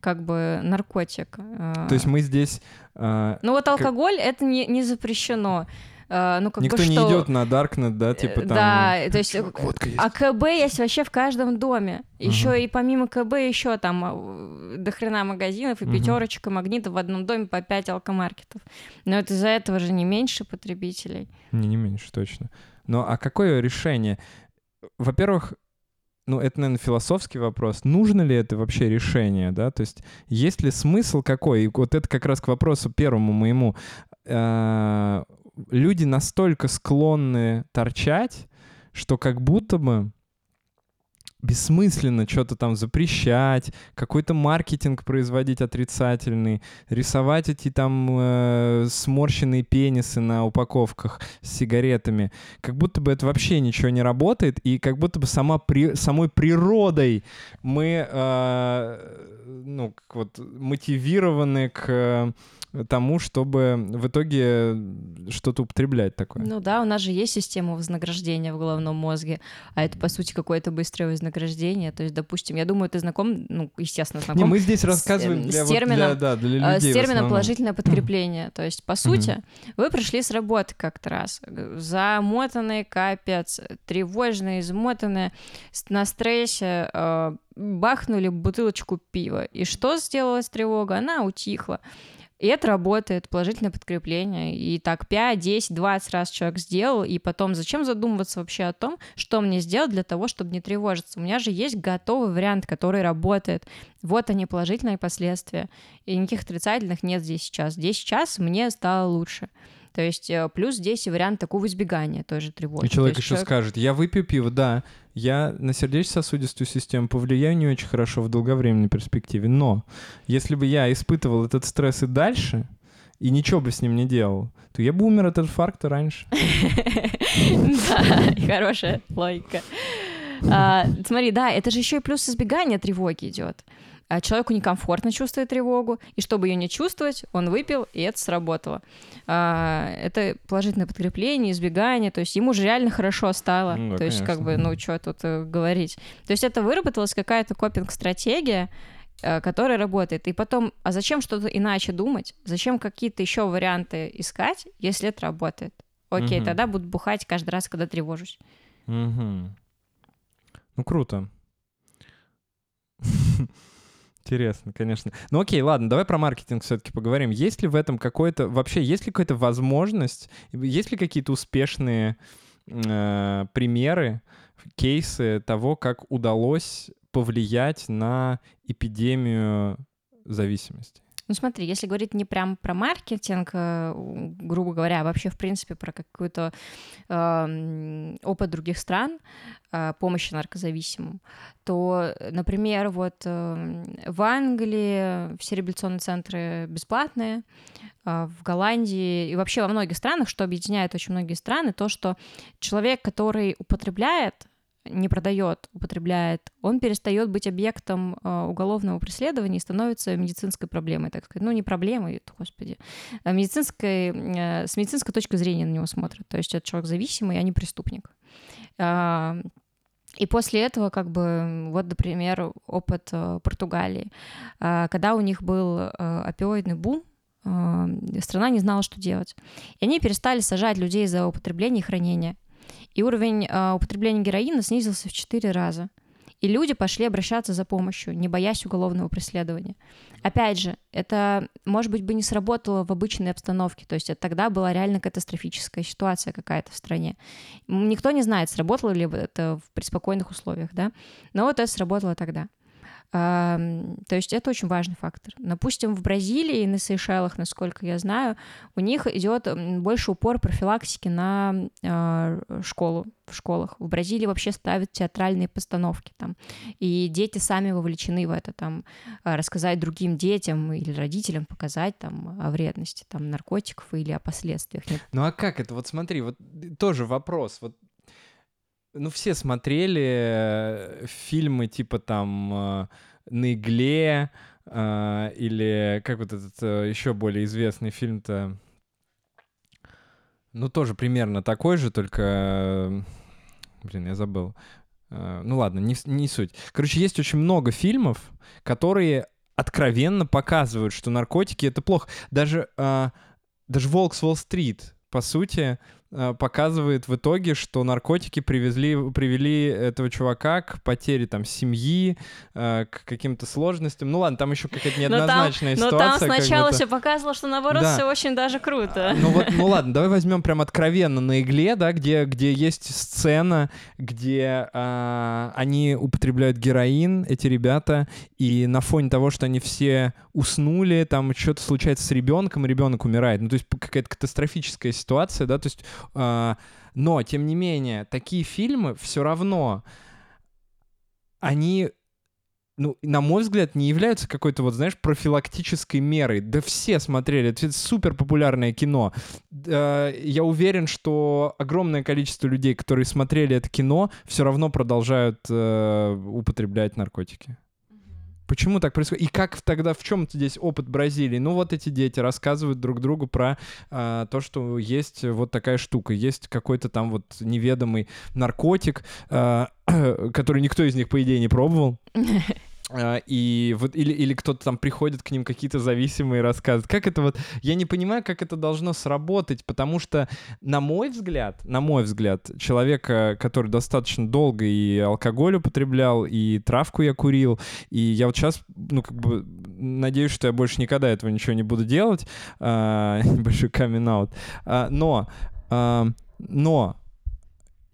как бы наркотик. Э, То есть мы здесь... э, Ну вот алкоголь это не, не запрещено. Э, ну, как никто бы не что... идет на Даркнет, да, типа там... Да, то есть... «Чувак, водка есть». А КБ есть вообще в каждом доме. Еще и помимо КБ еще там а, до хрена магазинов и Мгм. пятерочка магнитов в одном доме по 5 алкомаркетов. Но это из-за этого же не меньше потребителей. Не, не меньше, точно. Но а какое решение? Во-первых, ну, это, наверное, философский вопрос. Нужно ли это вообще решение, да? То есть есть ли смысл какой? И вот это как раз к вопросу первому моему. Э, Люди настолько склонны торчать, что как будто бы бессмысленно что-то там запрещать, какой-то маркетинг производить отрицательный, рисовать эти там э, сморщенные пенисы на упаковках с сигаретами. Как будто бы это вообще ничего не работает, и как будто бы сама при, самой природой мы э, ну, вот мотивированы к э, тому, чтобы в итоге что-то употреблять такое. Ну да, у нас же есть система вознаграждения в головном мозге, а это, по сути, какое-то быстрое вознаграждение. То есть, допустим, я думаю, ты знаком, ну, естественно, Не, знаком мы здесь с, рассказываем эм, для, с вот термином, для, да, для э, людей с термином положительное подкрепление. То есть, по сути, вы пришли с работы как-то раз, г- замотанные, капец, тревожные, измотанные, с- на стрессе, э, бахнули бутылочку пива. И что сделалась тревога? Она утихла. И это работает, положительное подкрепление. И так 5, 10, 20 раз человек сделал, и потом зачем задумываться вообще о том, что мне сделать для того, чтобы не тревожиться? У меня же есть готовый вариант, который работает. Вот они, положительные последствия. И никаких отрицательных нет здесь сейчас. Здесь сейчас мне стало лучше. То есть э, плюс здесь и вариант такого избегания той же тревоги. И человек еще человек- скажет, я выпью пиво, да, я на сердечно-сосудистую систему повлияю не очень хорошо в долговременной перспективе, но если бы я испытывал этот стресс и дальше, и ничего бы с ним не делал, то я бы умер от инфаркта раньше. Да, хорошая логика. А, Смотри, да, это же еще и плюс избегания тревоги идет. А Человеку некомфортно чувствовать тревогу, и чтобы ее не чувствовать, он выпил, и это сработало. А, Это положительное подкрепление, избегание, то есть ему же реально хорошо стало. Ну да, то есть как конечно. бы, ну что тут э, говорить. То есть это выработалась какая-то копинг-стратегия, э, которая работает. И потом, а зачем что-то иначе думать? Зачем какие-то еще варианты искать, если это работает? Окей, Мгм. тогда буду бухать каждый раз, когда тревожусь. Мгм. Ну, круто. Интересно, конечно. Ну окей, ладно, давай про маркетинг все-таки поговорим. Есть ли в этом какой-то, вообще, есть ли какая-то возможность, есть ли какие-то успешные э, примеры, кейсы того, как удалось повлиять на эпидемию зависимости? Ну смотри, если говорить не прям про маркетинг, э, грубо говоря, а вообще в принципе про какой-то э, м, опыт других стран э, помощи наркозависимым, то, например, вот э, в Англии все реабилитационные центры бесплатные, э, в Голландии и вообще во многих странах, что объединяет очень многие страны, то, что человек, который употребляет не продает, употребляет, он перестает быть объектом э, уголовного преследования и становится медицинской проблемой, так сказать. Ну, не проблемой, господи. А медицинской, э, с медицинской точки зрения на него смотрят. То есть это человек зависимый, а не преступник. А, и после этого, как бы, вот, например, опыт э, Португалии. А, Когда у них был опиоидный бум, страна не знала, что делать. И они перестали сажать людей за употребление и хранение. И уровень э, употребления героина снизился в 4 раза. И люди пошли обращаться за помощью, не боясь уголовного преследования. Опять же, это, может быть, бы не сработало в обычной обстановке, то есть это тогда была реально катастрофическая ситуация какая-то в стране. Никто не знает, сработало ли это в преспокойных условиях, да, но вот это сработало тогда. То есть это очень важный фактор. Допустим, в Бразилии и на Сейшелах, насколько я знаю, у них идет больше упор профилактики на а, школу в школах. В Бразилии вообще ставят театральные постановки там, и дети сами вовлечены в это, там, а, рассказать другим детям или родителям, показать там о вредности там наркотиков или о последствиях. Ну а как это? Вот смотри, вот тоже вопрос. Вот ну, все смотрели э, фильмы типа там э, «На игле», э, или как вот этот еще более известный фильм-то, ну, тоже примерно такой же, только... Блин, я забыл. Ну ладно, не, не суть. Короче, есть очень много фильмов, которые откровенно показывают, что наркотики — это плохо. Даже, даже «Волк Уолл-стрит», по сути, Э, показывает в итоге, что наркотики привезли, привели этого чувака к потере там семьи, э, к каким-то сложностям. Ну ладно, там еще какая-то неоднозначная но там, ситуация. Но там сначала все показывало, что наоборот да. все очень даже круто. Ну вот, ну ладно, давай возьмем прям откровенно на игле, да, где, где есть сцена, где а, они употребляют героин, эти ребята, и на фоне того, что они все уснули, там что-то случается с ребенком, ребенок умирает. Ну то есть какая-то катастрофическая ситуация, да, то есть но, тем не менее, такие фильмы все равно, они ну, на мой взгляд, не являются какой-то, вот, знаешь, профилактической мерой. Да все смотрели, это супер популярное кино. Я уверен, что огромное количество людей, которые смотрели это кино, все равно продолжают э, употреблять наркотики. Почему так происходит? И как тогда, в чем здесь опыт Бразилии? Ну вот эти дети рассказывают друг другу про а, то, что есть вот такая штука, есть какой-то там вот неведомый наркотик, а, который никто из них, по идее, не пробовал. А, и вот или, или кто-то там приходит к ним какие-то зависимые рассказывает. Как это вот... Я не понимаю, как это должно сработать, потому что, на мой взгляд, на мой взгляд, человека, который достаточно долго и алкоголь употреблял, и травку я курил, и я вот сейчас, ну, как бы, надеюсь, что я больше никогда этого ничего не буду делать, а, небольшой камин-аут, а, но, а, но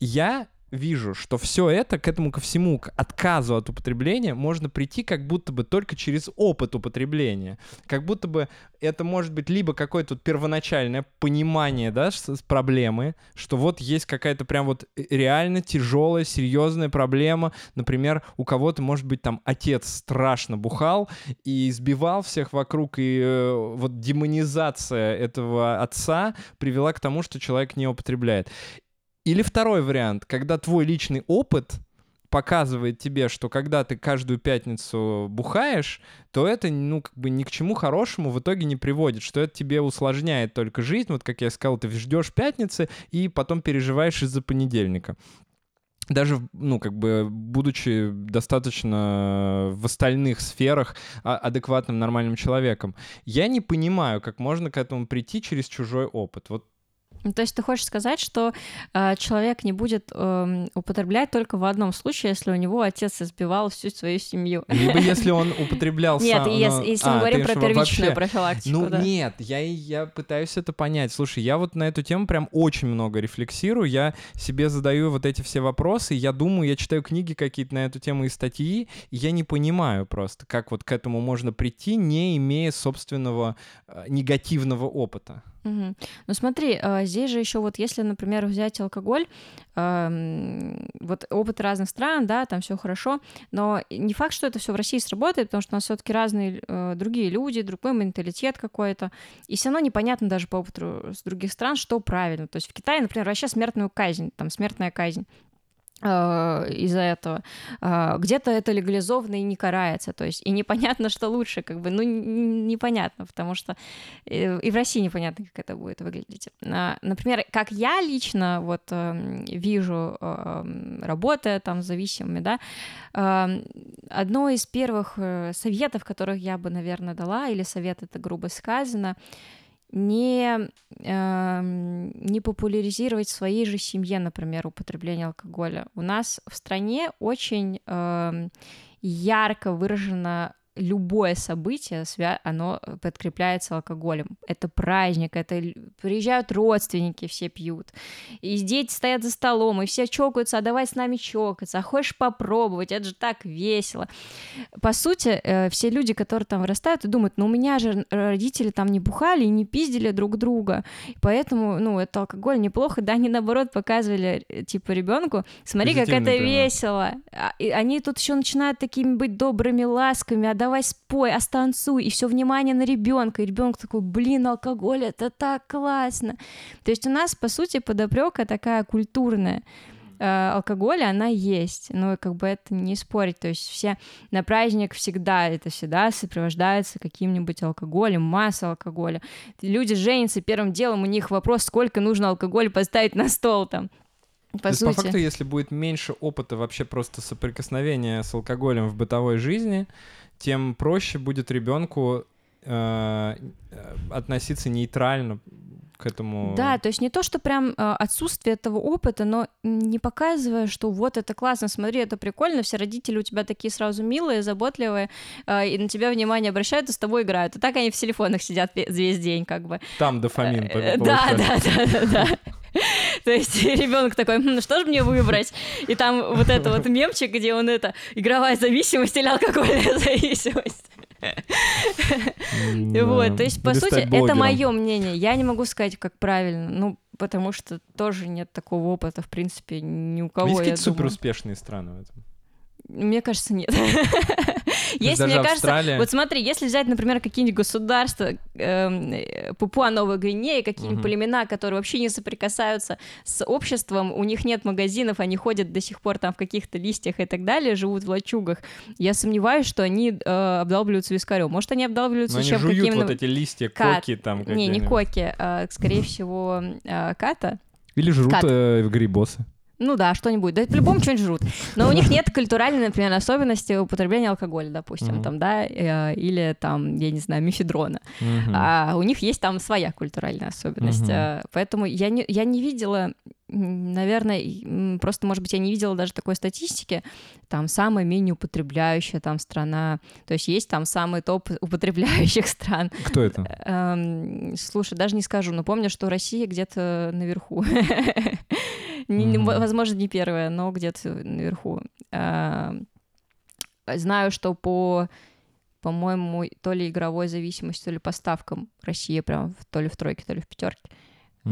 я вижу, что все это, к этому ко всему, к отказу от употребления можно прийти как будто бы только через опыт употребления. Как будто бы это может быть либо какое-то первоначальное понимание, да, с проблемы, что вот есть какая-то прям вот э, реально тяжелая, серьезная проблема. Например, у кого-то, может быть, там отец страшно бухал и избивал всех вокруг, и э, вот демонизация этого отца привела к тому, что человек не употребляет. Или второй вариант, когда твой личный опыт показывает тебе, что когда ты каждую пятницу бухаешь, то это, ну, как бы ни к чему хорошему в итоге не приводит, что это тебе усложняет только жизнь. Вот, как я сказал, ты ждешь пятницы и потом переживаешь из-за понедельника даже, ну, как бы, будучи достаточно в остальных сферах а, адекватным, нормальным человеком, я не понимаю, как можно к этому прийти через чужой опыт. Вот то есть ты хочешь сказать, что э, человек не будет э, употреблять только в одном случае, если у него отец избивал всю свою семью. Либо если он употреблял Нет, сам, если, но... если мы а, говорим про первичную вообще... профилактику. Ну да. нет, я, я пытаюсь это понять. Слушай, я вот на эту тему прям очень много рефлексирую, я себе задаю вот эти все вопросы, я думаю, я читаю книги какие-то на эту тему и статьи, и я не понимаю просто, как вот к этому можно прийти, не имея собственного э, негативного опыта. Угу. Ну смотри, а, здесь же еще вот если, например, взять алкоголь, вот опыт разных стран, да, там все хорошо, но не факт, что это все в России сработает, потому что у нас все-таки разные э, другие люди, другой менталитет какой-то, и все равно непонятно даже по опыту с других стран, что правильно. То есть в Китае, например, вообще смертную казнь, там смертная казнь. Э, из-за этого. Э, где-то это легализовано и не карается, то есть и непонятно, что лучше, как бы, ну, непонятно, потому что э, и в России непонятно, как это будет выглядеть. Например, как я лично вот эм, вижу, эм, работая там зависимыми, да, эм, одно из первых советов, которых я бы, наверное, дала, или совет это грубо сказано, не, э, не популяризировать в своей же семье, например, употребление алкоголя. У нас в стране очень э, ярко выражено любое событие, оно подкрепляется алкоголем. Это праздник, это приезжают родственники, все пьют. И дети стоят за столом, и все чокаются, а давай с нами чокаться, а хочешь попробовать, это же так весело. По сути, э, все люди, которые там вырастают, и думают, ну у меня же родители там не бухали и не пиздили друг друга, поэтому, ну, это алкоголь неплохо, да, они наоборот показывали, э, типа, ребенку, смотри, как это пример. весело. А, и они тут еще начинают такими быть добрыми, ласковыми, а давай спой, а станцуй, и все внимание на ребенка. И ребенок такой, блин, алкоголь, это так классно. То есть у нас, по сути, подопрека такая культурная э, алкоголя, она есть, но как бы это не спорить, то есть все на праздник всегда, это всегда сопровождается каким-нибудь алкоголем, масса алкоголя. Люди женятся, первым делом у них вопрос, сколько нужно алкоголя поставить на стол там. По То сути. есть, по факту, если будет меньше опыта вообще просто соприкосновения с алкоголем в бытовой жизни, тем проще будет ребенку э, относиться нейтрально к этому. Да, то есть не то, что прям э, отсутствие этого опыта, но не показывая, что вот это классно, смотри, это прикольно, все родители у тебя такие сразу милые, заботливые, э, и на тебя внимание обращают и с тобой играют. И так они в телефонах сидят весь день, как бы. Там дофамин. Э, да, да, да, да, да. То есть ребенок такой, ну что же мне выбрать? И там вот это вот мемчик, где он это, игровая зависимость или алкогольная зависимость. Вот, то есть, по сути, это мое мнение. Я не могу сказать, как правильно. Ну, потому что тоже нет такого опыта, в принципе, ни у кого. Есть какие-то супер успешные страны в этом? Мне кажется, нет. Есть, мне кажется, вот смотри, если взять, например, какие-нибудь государства, э, Папуа Новая Гвинея, какие-нибудь племена, которые вообще не соприкасаются с обществом, у них нет магазинов, они ходят до сих пор там в каких-то листьях и так далее, живут в лачугах, я сомневаюсь, что они э, обдалбливаются вискарем. Может, они обдалбливаются еще какими-то... вот эти листья, коки там. Не, не коки, а, скорее всего, э, ката. Или жрут э, грибосы. Ну да, что-нибудь. Да, по-любому что-нибудь жрут. Но у них нет культуральной, например, особенности употребления алкоголя, допустим, mm-hmm. там, да, э, или там, я не знаю, мифедрона. Mm-hmm. А у них есть там своя культуральная особенность. Mm-hmm. Поэтому я не, я не видела, наверное, просто, может быть, я не видела даже такой статистики, там самая менее употребляющая там страна, то есть есть там самый топ употребляющих стран. Кто это? Эм, слушай, даже не скажу, но помню, что Россия где-то наверху. Возможно, не первая, но где-то наверху. А, знаю, что по по-моему, то ли игровой зависимости, то ли поставкам Россия прям то ли в тройке, то ли в пятерке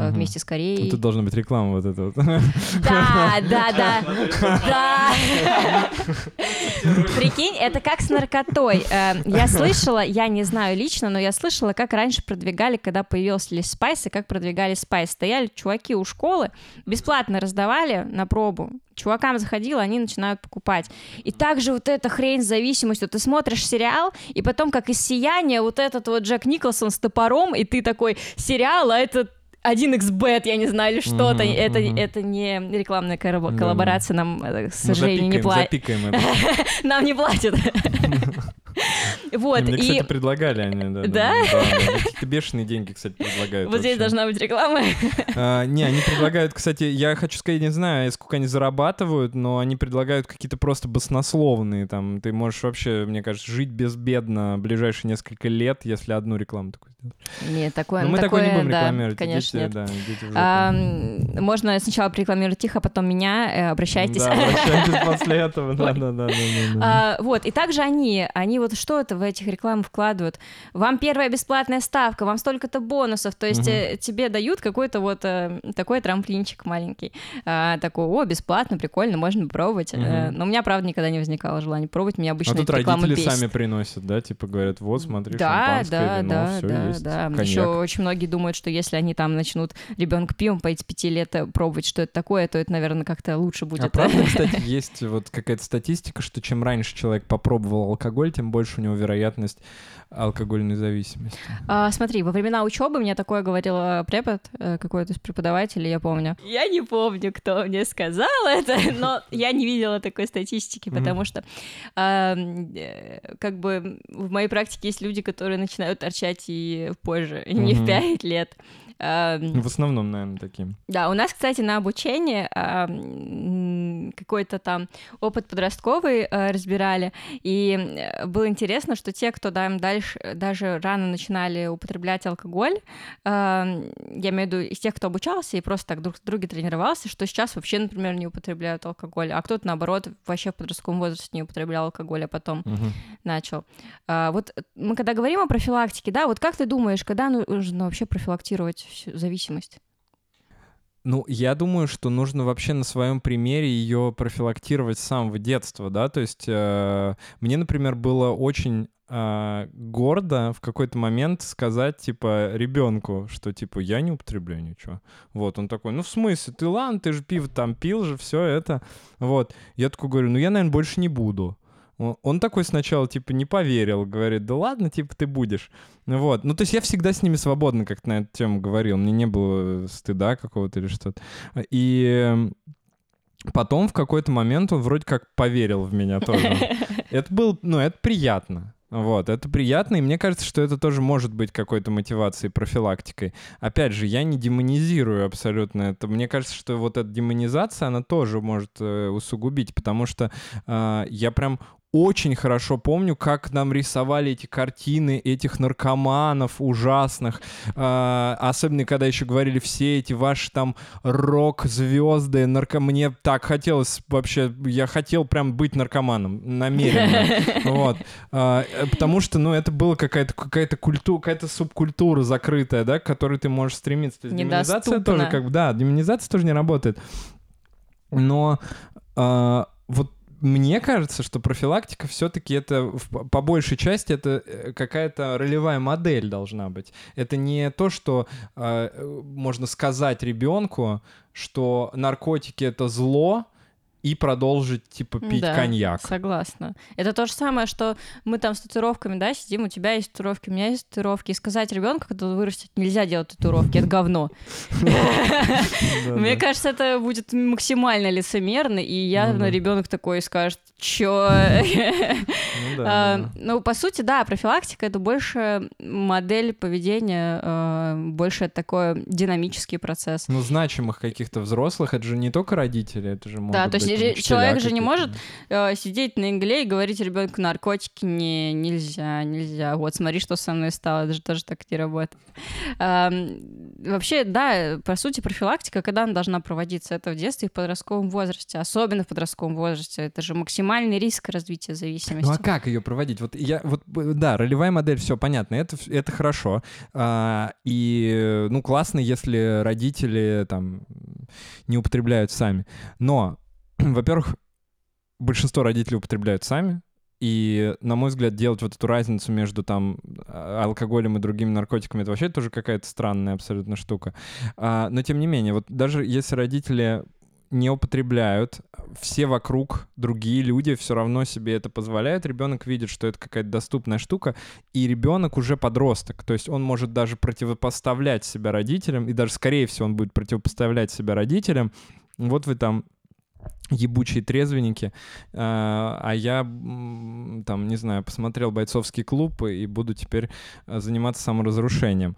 угу. вместе с Кореей. Тут должна быть реклама вот эта вот. Да, да, да, да. Прикинь, это как с наркотой. Э, я слышала, я не знаю лично, но я слышала, как раньше продвигали, когда появился Лис Спайс, и как продвигали Спайс. Стояли чуваки у школы, бесплатно раздавали на пробу. Чувакам заходило, они начинают покупать. И также вот эта хрень с зависимостью. Ты смотришь сериал, и потом, как из "Сияния", вот этот вот Джек Николсон с топором, и ты такой, сериал, а это 1xbet, я не знаю, или что-то. Mm-hmm, это, mm-hmm. это не рекламная коллаборация, нам, э, к сожалению, запикаем, не платят. Нам не платят. Вот, Мне, и... кстати, предлагали они, да. Да? да, да какие-то бешеные деньги, кстати, предлагают. Вот здесь должна быть реклама. А, не, они предлагают, кстати, я хочу сказать, не знаю, сколько они зарабатывают, но они предлагают какие-то просто баснословные, там, ты можешь вообще, мне кажется, жить безбедно ближайшие несколько лет, если одну рекламу такую сделать. Нет, такое, но мы такое, такое не будем да, рекламировать. Конечно, идите, нет. Да, идите а, можно сначала прорекламировать их, а потом меня, э, обращайтесь. Да, обращайтесь после этого, да-да-да. А, вот, и также они, они вот что это в этих рекламах вкладывают? Вам первая бесплатная ставка, вам столько-то бонусов, то есть угу. тебе дают какой-то вот э, такой трамплинчик маленький, а, такой, о, бесплатно, прикольно, можно попробовать. Угу. Но у меня, правда, никогда не возникало желания пробовать, меня обычно а тут родители сами приносят, да, типа говорят, вот, смотри, да, шампанское, да, вино, да, все да, есть, да. коньяк. Еще очень многие думают, что если они там начнут ребенка пивом по эти пяти лет пробовать, что это такое, то это, наверное, как-то лучше будет. А правда, кстати, есть вот какая-то статистика, что чем раньше человек попробовал алкоголь, тем больше у него вероятность алкогольной зависимости? А, смотри, во времена учебы мне такое говорил препод, э, какой-то из преподавателей, я помню. Я не помню, кто мне сказал это, но я не видела такой статистики, потому что э, как бы в моей практике есть люди, которые начинают торчать и позже, не в Мгм. 5 лет. Эм, В основном, наверное, таким. Да, у нас, кстати, на обучении а, м, какой-то там опыт подростковый э, разбирали, и э, было интересно, что те, кто там дальше даже рано начинали употреблять алкоголь, а, я имею в виду из тех, кто обучался и просто так друг с другом тренировался, что сейчас вообще, например, не употребляют алкоголь, а кто-то, наоборот, вообще в подростковом возрасте не употреблял алкоголь, а потом Мгм. начал. А, вот мы когда говорим о профилактике, да, вот как ты думаешь, когда нужно вообще профилактировать зависимость? Ну, я думаю, что нужно вообще на своем примере ее профилактировать с самого детства, да, то есть э, мне, например, было очень э, гордо в какой-то момент сказать, типа, ребенку, что, типа, я не употребляю ничего. Вот, он такой, ну, в смысле, ты ладно, ты же пиво там пил же, все это. Вот, я такой говорю, ну, я, наверное, больше не буду. Он- Он такой сначала, типа, не поверил, говорит, да ладно, типа, ты будешь. Ну Вот. Ну, то есть я всегда с ними свободно как-то на эту тему говорил. Мне не было э, стыда какого-то или что-то. И потом в какой-то момент он вроде как поверил в меня тоже. Это был, ну, это приятно. Вот, это приятно, и мне кажется, что это тоже может быть какой-то мотивацией, профилактикой. Опять же, я не демонизирую абсолютно это. Мне кажется, что вот эта демонизация, она тоже может э, усугубить, потому что э, я прям очень хорошо помню, как нам рисовали эти картины этих наркоманов ужасных. А, особенно, когда еще говорили все эти ваши там рок-звезды, нарко... Мне так хотелось вообще, я хотел прям быть наркоманом, намеренно. Вот. А, э, потому что, ну, это была какая-то какая-то культура, какая-то субкультура закрытая, да, к которой ты можешь стремиться. То есть демонизация тоже как бы, да, демонизация тоже не работает. Но а, вот мне кажется, что профилактика все-таки это по большей части это э, какая-то ролевая модель должна быть. Это не то, что э, можно сказать ребенку, что наркотики это зло и продолжить типа пить Да, коньяк. Согласна. Это то же самое, что мы там с татуировками, да, сидим, у тебя есть татуировки, у меня есть татуировки, и сказать ребенку, когда он вырастет, нельзя делать татуировки, это говно. Мне кажется, это будет максимально лицемерно, и явно Ну ребенок такой скажет, чё? Ну да, А, да. Ну, по сути, да, профилактика это больше модель поведения, э, больше такой динамический процесс. Ну, значимых каких-то взрослых, это же не только родители, это же Да, то есть человек же не может э, сидеть на игле и говорить ребенку наркотики не нельзя, нельзя. Вот смотри, что со мной стало, это же тоже так не работает. Вообще, да, по сути, профилактика, когда она должна проводиться, это в детстве и в подростковом возрасте, особенно в подростковом возрасте. Это же максимальный риск развития зависимости. Ну а как ее проводить? Вот я вот да, ролевая модель, все понятно, это это хорошо. А, и ну классно, если родители там не употребляют сами. Но, во-первых, большинство родителей употребляют сами. И, на мой взгляд, делать вот эту разницу между там а, алкоголем и другими наркотиками, это вообще тоже какая-то странная абсолютно штука. А, но тем не менее, вот даже если родители не употребляют, все вокруг другие люди все равно себе это позволяют. Ребенок видит, что это какая-то доступная штука, и ребенок уже подросток. То есть он может даже противопоставлять себя родителям, и даже, скорее всего, он будет противопоставлять себя родителям. Вот вы там ебучие трезвенники, а а я там, не знаю, посмотрел бойцовский клуб и буду теперь э, заниматься саморазрушением.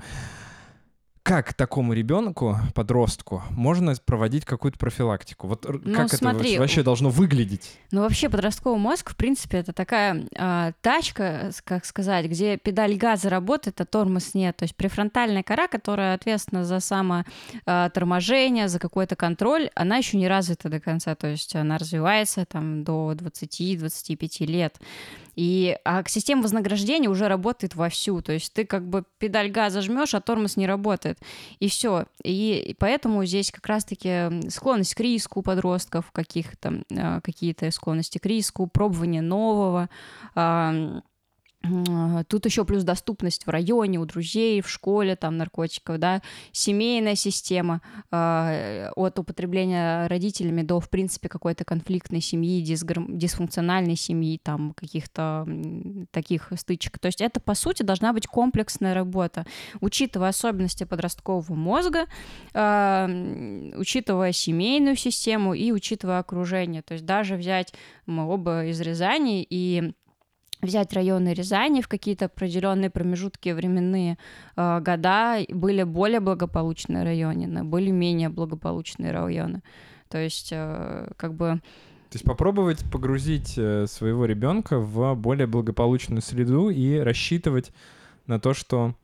Как такому ребенку, подростку, можно проводить какую-то профилактику? Вот Ну, как смотри, это вообще должно выглядеть? Ну, вообще, подростковый мозг, в принципе, это такая а, тачка, с- как сказать, где педаль газа работает, а тормоз нет. То есть префронтальная кора, которая ответственна за самоторможение, за какой-то контроль, она еще не развита до конца. То есть она развивается там до 20-25 лет. И а система вознаграждения уже работает вовсю. То есть ты как бы педаль газа жмешь, а тормоз не работает. И все. И, и поэтому здесь как раз-таки склонность к риску у подростков, каких-то э, какие-то склонности к риску, пробование нового. Тут еще плюс доступность в районе, у друзей, в школе, там, наркотиков, да, семейная система а, от употребления родителями до, в принципе, какой-то конфликтной семьи, дисгар- дисфункциональной семьи, там, каких-то таких стычек. То есть это, по сути, должна быть комплексная работа, учитывая особенности подросткового мозга, м, учитывая семейную систему и учитывая окружение. То есть даже взять, мы оба из Рязани, и взять районы Рязани в какие-то определенные промежутки временные э, года были более благополучные районы, были менее благополучные районы. То есть, э, как бы... То есть попробовать погрузить э, своего ребенка в более благополучную среду и рассчитывать на то, что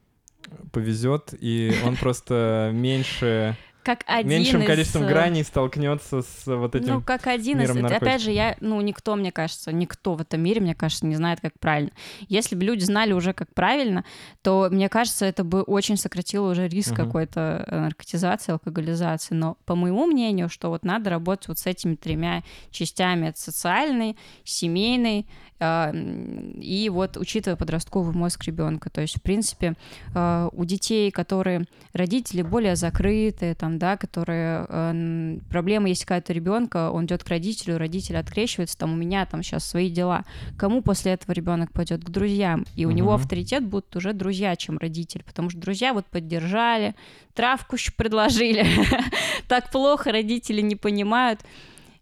повезет, и он просто меньше как один меньшим из... количеством э, граней столкнется с вот этим Ну, как один миром из... наркотиков. Опять же, я, ну, никто, мне кажется, никто в этом мире, мне кажется, не знает, как правильно. Если бы люди знали уже, как правильно, то, мне кажется, это бы очень сократило уже риск uh-huh. какой-то э, наркотизации, алкоголизации. Но, по моему мнению, что вот надо работать вот с этими тремя частями. Это социальный, семейный, и вот учитывая подростковый мозг ребенка, то есть, в принципе, а, у детей, которые родители более закрытые, там, да, которые а, проблема есть какая-то ребенка, он идет к родителю, родитель открещивается, там, у меня там сейчас свои дела. Кому после этого ребенок пойдет? К друзьям. И у угу. него авторитет будут уже друзья, чем родитель, потому что друзья вот поддержали, травку еще предложили. Так плохо родители не понимают.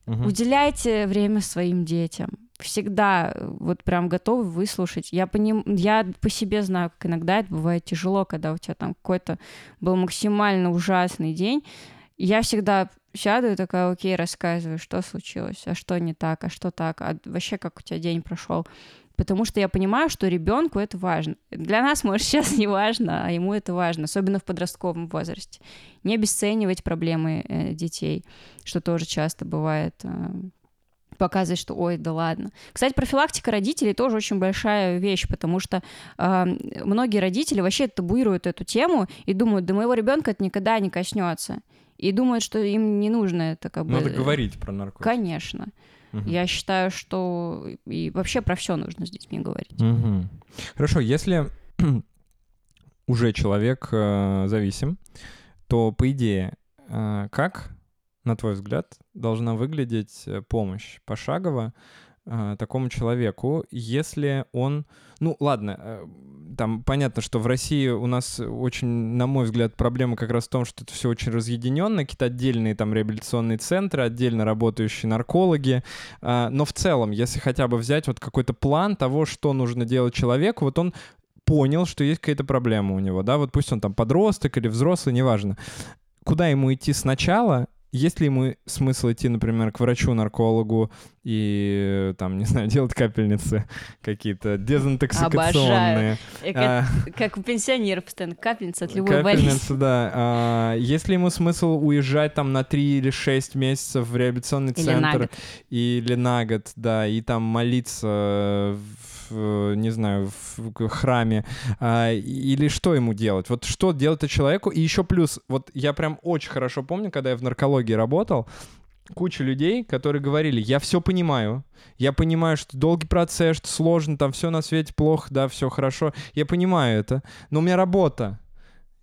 Угу. Уделяйте время своим детям всегда э, вот прям готовы выслушать. Я по, ним, я по себе знаю, как иногда это бывает тяжело, когда у тебя там какой-то был максимально ужасный день. Я всегда сяду и такая, окей, рассказываю, что случилось, а что не так, а что так, а вообще как у тебя день прошел. Потому что я понимаю, что ребенку это важно. Для нас, может, сейчас не важно, а ему это важно, особенно в подростковом возрасте. Не обесценивать проблемы э, детей, что тоже часто бывает. Показывать, что ой, да ладно. Кстати, профилактика родителей тоже очень большая вещь, потому что э, многие родители вообще табуируют эту тему и думают, да моего ребенка это никогда не коснется. И думают, что им не нужно это как бы... Надо говорить про наркотики. Конечно. Угу. Я считаю, что и вообще про все нужно с детьми говорить. Угу. Хорошо, если уже человек э, зависим, то по идее, э, как на твой взгляд, должна выглядеть э, помощь пошагово э, такому человеку, если он... Ну, ладно, э, там понятно, что в России у нас очень, на мой взгляд, проблема как раз в том, что это все очень разъединенно, какие-то отдельные там реабилитационные центры, отдельно работающие наркологи, но в целом, если хотя бы взять вот какой-то план того, что нужно делать человеку, вот он понял, что есть какая-то проблема у него, да, вот пусть он там подросток или взрослый, неважно. Куда ему идти сначала есть ли ему смысл идти, например, к врачу-наркологу и, там, не знаю, делать капельницы какие-то дезинтоксикационные? Обожаю. А, как у пенсионеров постоянно капельница от любой капельницы, болезни. да. А, есть ли ему смысл уезжать там на 3 или 6 месяцев в реабилитационный или центр? На год. Или на год, да, и там молиться не знаю, в храме, а, или что ему делать? Вот что делать человеку? И еще плюс, вот я прям очень хорошо помню, когда я в наркологии работал, куча людей, которые говорили, я все понимаю, я понимаю, что долгий процесс, что сложно, там все на свете плохо, да, все хорошо, я понимаю это, но у меня работа,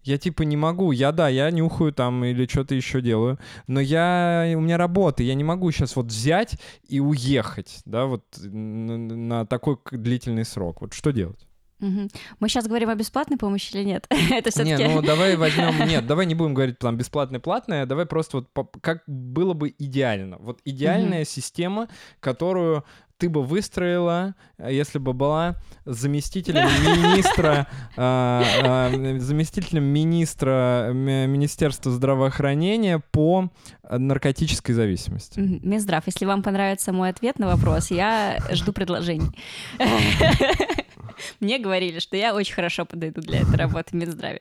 я типа не могу. Я да, я нюхаю там или что-то еще делаю. Но я у меня работа. Я не могу сейчас вот взять и уехать, да, вот на, на такой длительный срок. Вот что делать? Угу. Мы сейчас говорим о бесплатной помощи или нет? Это все-таки. Не, ну давай возьмем. Нет, давай не будем говорить там бесплатное, платное. Давай просто вот как было бы идеально. Вот идеальная угу. система, которую ты бы выстроила, э, если бы была заместителем министра, а, а, заместителем министра Министерства здравоохранения по наркотической зависимости. Минздрав, если вам понравится мой ответ на вопрос, я жду предложений. Мне говорили, что я очень хорошо подойду для этой работы в Минздраве.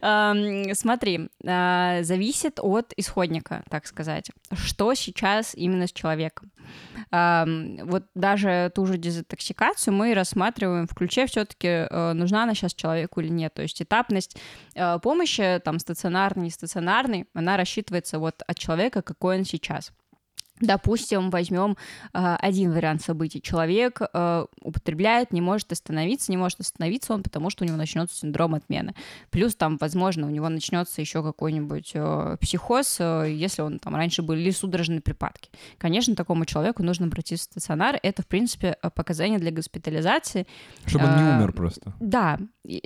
Смотри, а, зависит от исходника, так сказать. Что сейчас именно с человеком? Вот даже ту же дезинтоксикацию мы рассматриваем в ключе все-таки э, нужна она сейчас человеку или нет. То есть этапность э, помощи, там, стационарный, не стационарный, она рассчитывается вот от человека, какой он сейчас. Допустим, возьмем э, один вариант событий. Человек э, употребляет, не может остановиться, не может остановиться он, потому что у него начнется синдром отмены. Плюс там, возможно, у него начнется еще какой-нибудь э, психоз, э, если он там раньше были судорожные припадки. Конечно, такому человеку нужно обратиться в стационар. Это, в принципе, показание для госпитализации. Чтобы он не умер просто. Да,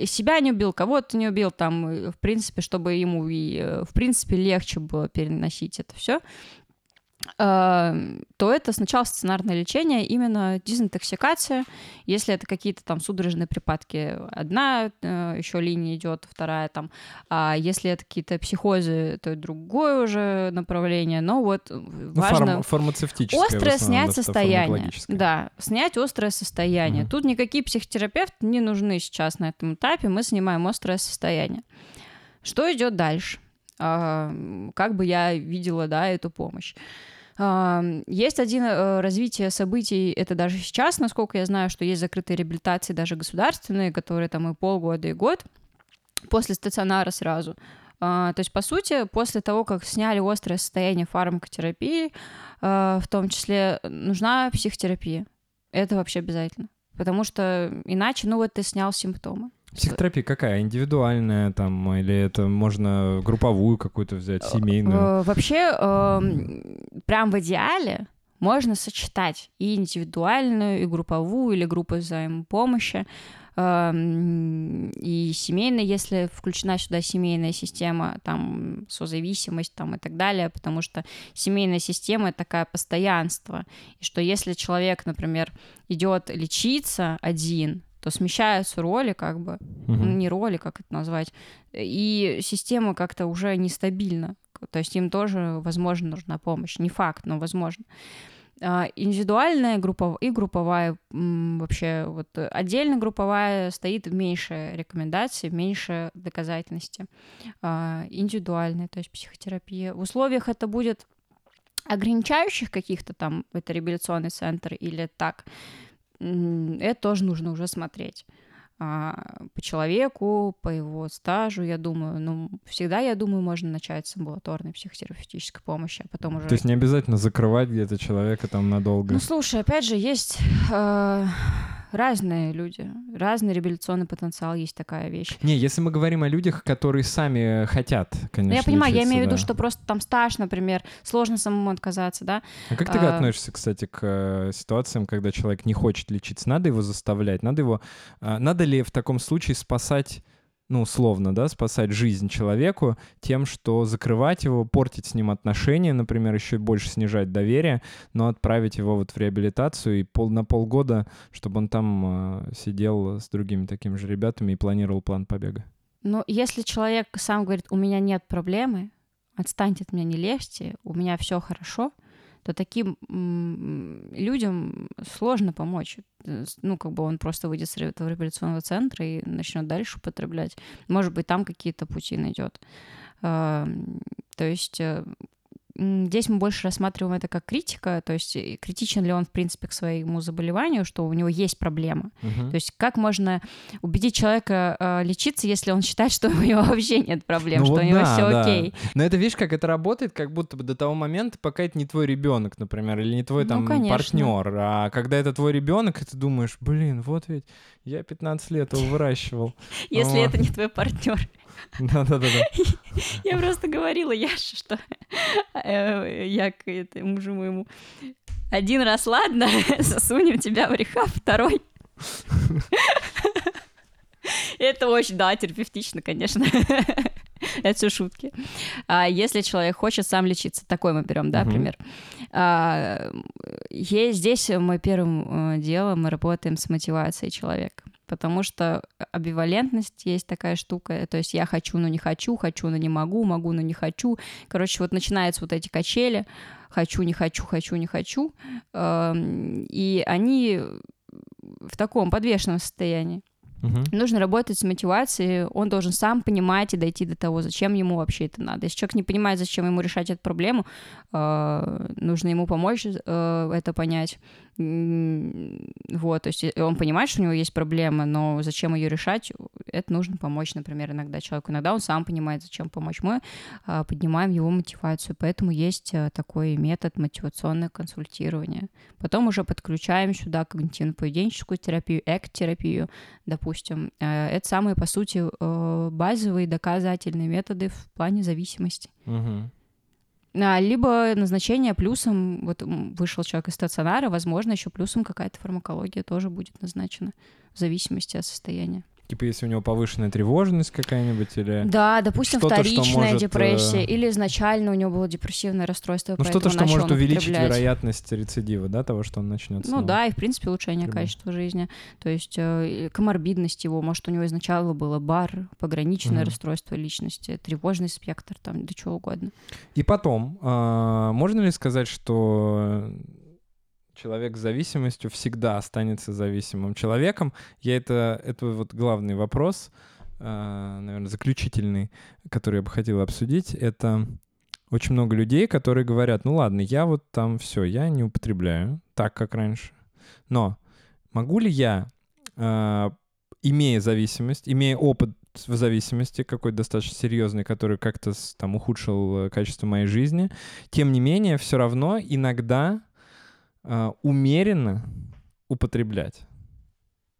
себя не убил, кого-то не убил, там, в принципе, чтобы ему и, э, в принципе, легче было переносить это все. Э, то это сначала стационарное лечение, именно дезинтоксикация. Если это какие-то там судорожные припадки, одна э, еще линия идет, вторая там. А если это какие-то психозы, то другое уже направление. Но вот Ну, важно... фарма- фармацевтическое. Острое снять состояние. Да, снять острое состояние. Мгм. Тут никакие психотерапевты не нужны сейчас на этом этапе. Мы снимаем острое состояние. Что идет дальше? А, Как бы я видела, да, эту помощь? Есть один э, развитие событий, это даже сейчас, насколько я знаю, что есть закрытые реабилитации, даже государственные, которые там и полгода, и год, после стационара сразу. А, То есть, по сути, после того, как сняли острое состояние фармакотерапии, а, в том числе нужна психотерапия. Это вообще обязательно. Потому что иначе, ну вот ты снял симптомы. Психотерапия какая? Индивидуальная там, или это можно групповую какую-то взять, семейную? Э, Вообще, эм, прям в идеале можно сочетать и индивидуальную, и групповую, или группу взаимопомощи, эм, и семейная, если включена сюда семейная система, там, созависимость там, и так далее, потому что семейная система — это такая постоянство, и что если человек, например, идет лечиться один, то смещаются роли, как бы, ну, Мгм. не роли, как это назвать, и система как-то уже нестабильна. То есть им тоже, возможно, нужна помощь. Не факт, но возможно. А, Индивидуальная группа и групповая вообще вот отдельно групповая стоит меньше рекомендаций, меньше доказательности. А, Индивидуальная, то есть психотерапия. В условиях это будет ограничающих каких-то там, это реабилитационный центр или так, это тоже нужно уже смотреть а, по человеку, по его стажу, я думаю. Ну, всегда, я думаю, можно начать с амбулаторной психотерапевтической помощи, а потом уже... То есть не обязательно закрывать где-то человека там надолго. Ну, слушай, опять же, есть э, разные люди, разный реабилитационный потенциал, есть такая вещь. Не, если мы говорим о людях, которые сами хотят, конечно. Ну, я понимаю, я лечиться, имею в виду, да. что просто там стаж, например, сложно самому отказаться, да? А как ты а- относишься, кстати, к э, ситуациям, когда человек не хочет лечиться? Надо его заставлять? Надо его... а, Надо ли в таком случае спасать, ну, условно, да, спасать жизнь человеку тем, что закрывать его, портить с ним отношения, например, еще больше снижать доверие, но отправить его вот в реабилитацию и пол, на полгода, чтобы он там э, сидел с другими такими же ребятами и планировал план побега? Но если человек сам говорит, у меня нет проблемы, отстаньте от меня, не лезьте, у меня все хорошо, то таким людям сложно помочь. Э, Ну, как бы он просто выйдет с этого реабилитационного центра и начнет дальше употреблять. Может быть, там какие-то пути найдет. То есть э, здесь мы больше рассматриваем это как критика, то есть э, критичен ли он, в принципе, к своему заболеванию, что у него есть проблема. Мгм. То есть как можно убедить человека э, лечиться, если он считает, что у него вообще нет проблем, Ну что вот у него да, все да. окей. Но это видишь, как это работает, как будто бы до того момента, пока это не твой ребенок, например, или не твой Ну, там конечно. партнер. А когда это твой ребенок, ты думаешь, блин, вот ведь я 15 лет его выращивал. Если это не твой партнер. Да-да-да. Я просто говорила Яше, что э, я к это, мужу моему один раз, ладно, засунем тебя в рехаб, второй. Это очень, да, терапевтично, конечно. Это все шутки. А если человек хочет сам лечиться, такой мы берем, да, Мгм. пример. А, здесь мы первым э, делом мы работаем с мотивацией человека, потому что амбивалентность есть такая штука, то есть я хочу, но не хочу, хочу, но не могу, могу, но не хочу. Короче, вот начинаются вот эти качели, хочу, не хочу, хочу, не хочу, эм, и они в таком подвешенном состоянии. Мгм. Нужно работать с мотивацией, он должен сам понимать и дойти до того, зачем ему вообще это надо. Если человек не понимает, зачем ему решать эту проблему, э, нужно ему помочь э, это понять. Вот, то есть э, он понимает, что у него есть проблема, но зачем ее решать, это нужно помочь, например, иногда человеку. Иногда он сам понимает, зачем помочь. Мы э, поднимаем его мотивацию, поэтому есть э, такой метод мотивационное консультирование. Потом уже подключаем сюда когнитивно-поведенческую терапию, эк-терапию, допустим. Э, Это самые, по сути, базовые доказательные методы в плане зависимости. Мгм. А, Либо назначение плюсом, вот вышел человек из стационара, возможно, еще плюсом какая-то фармакология тоже будет назначена в зависимости от состояния. Типа, если у него повышенная тревожность какая-нибудь или... Да, допустим, вторичная может, депрессия, э, или изначально у него было депрессивное расстройство, Ну, что-то, что может увеличить вероятность рецидива, да, того, что он начнет Ну да, и в принципе улучшение качества жизни. То есть э, коморбидность его, может, у него изначально было бар, пограничное Мгм. расстройство личности, тревожный спектр, там, да чего угодно. И потом, а, можно ли сказать, что человек с зависимостью всегда останется зависимым человеком? Я это, это вот главный вопрос, наверное, заключительный, который я бы хотел обсудить. Это очень много людей, которые говорят, ну ладно, я вот там все, я не употребляю так, как раньше. Но могу ли я, а, имея зависимость, имея опыт в зависимости какой-то достаточно серьезный, который как-то там ухудшил э, качество моей жизни, тем не менее, все равно иногда а, умеренно употреблять.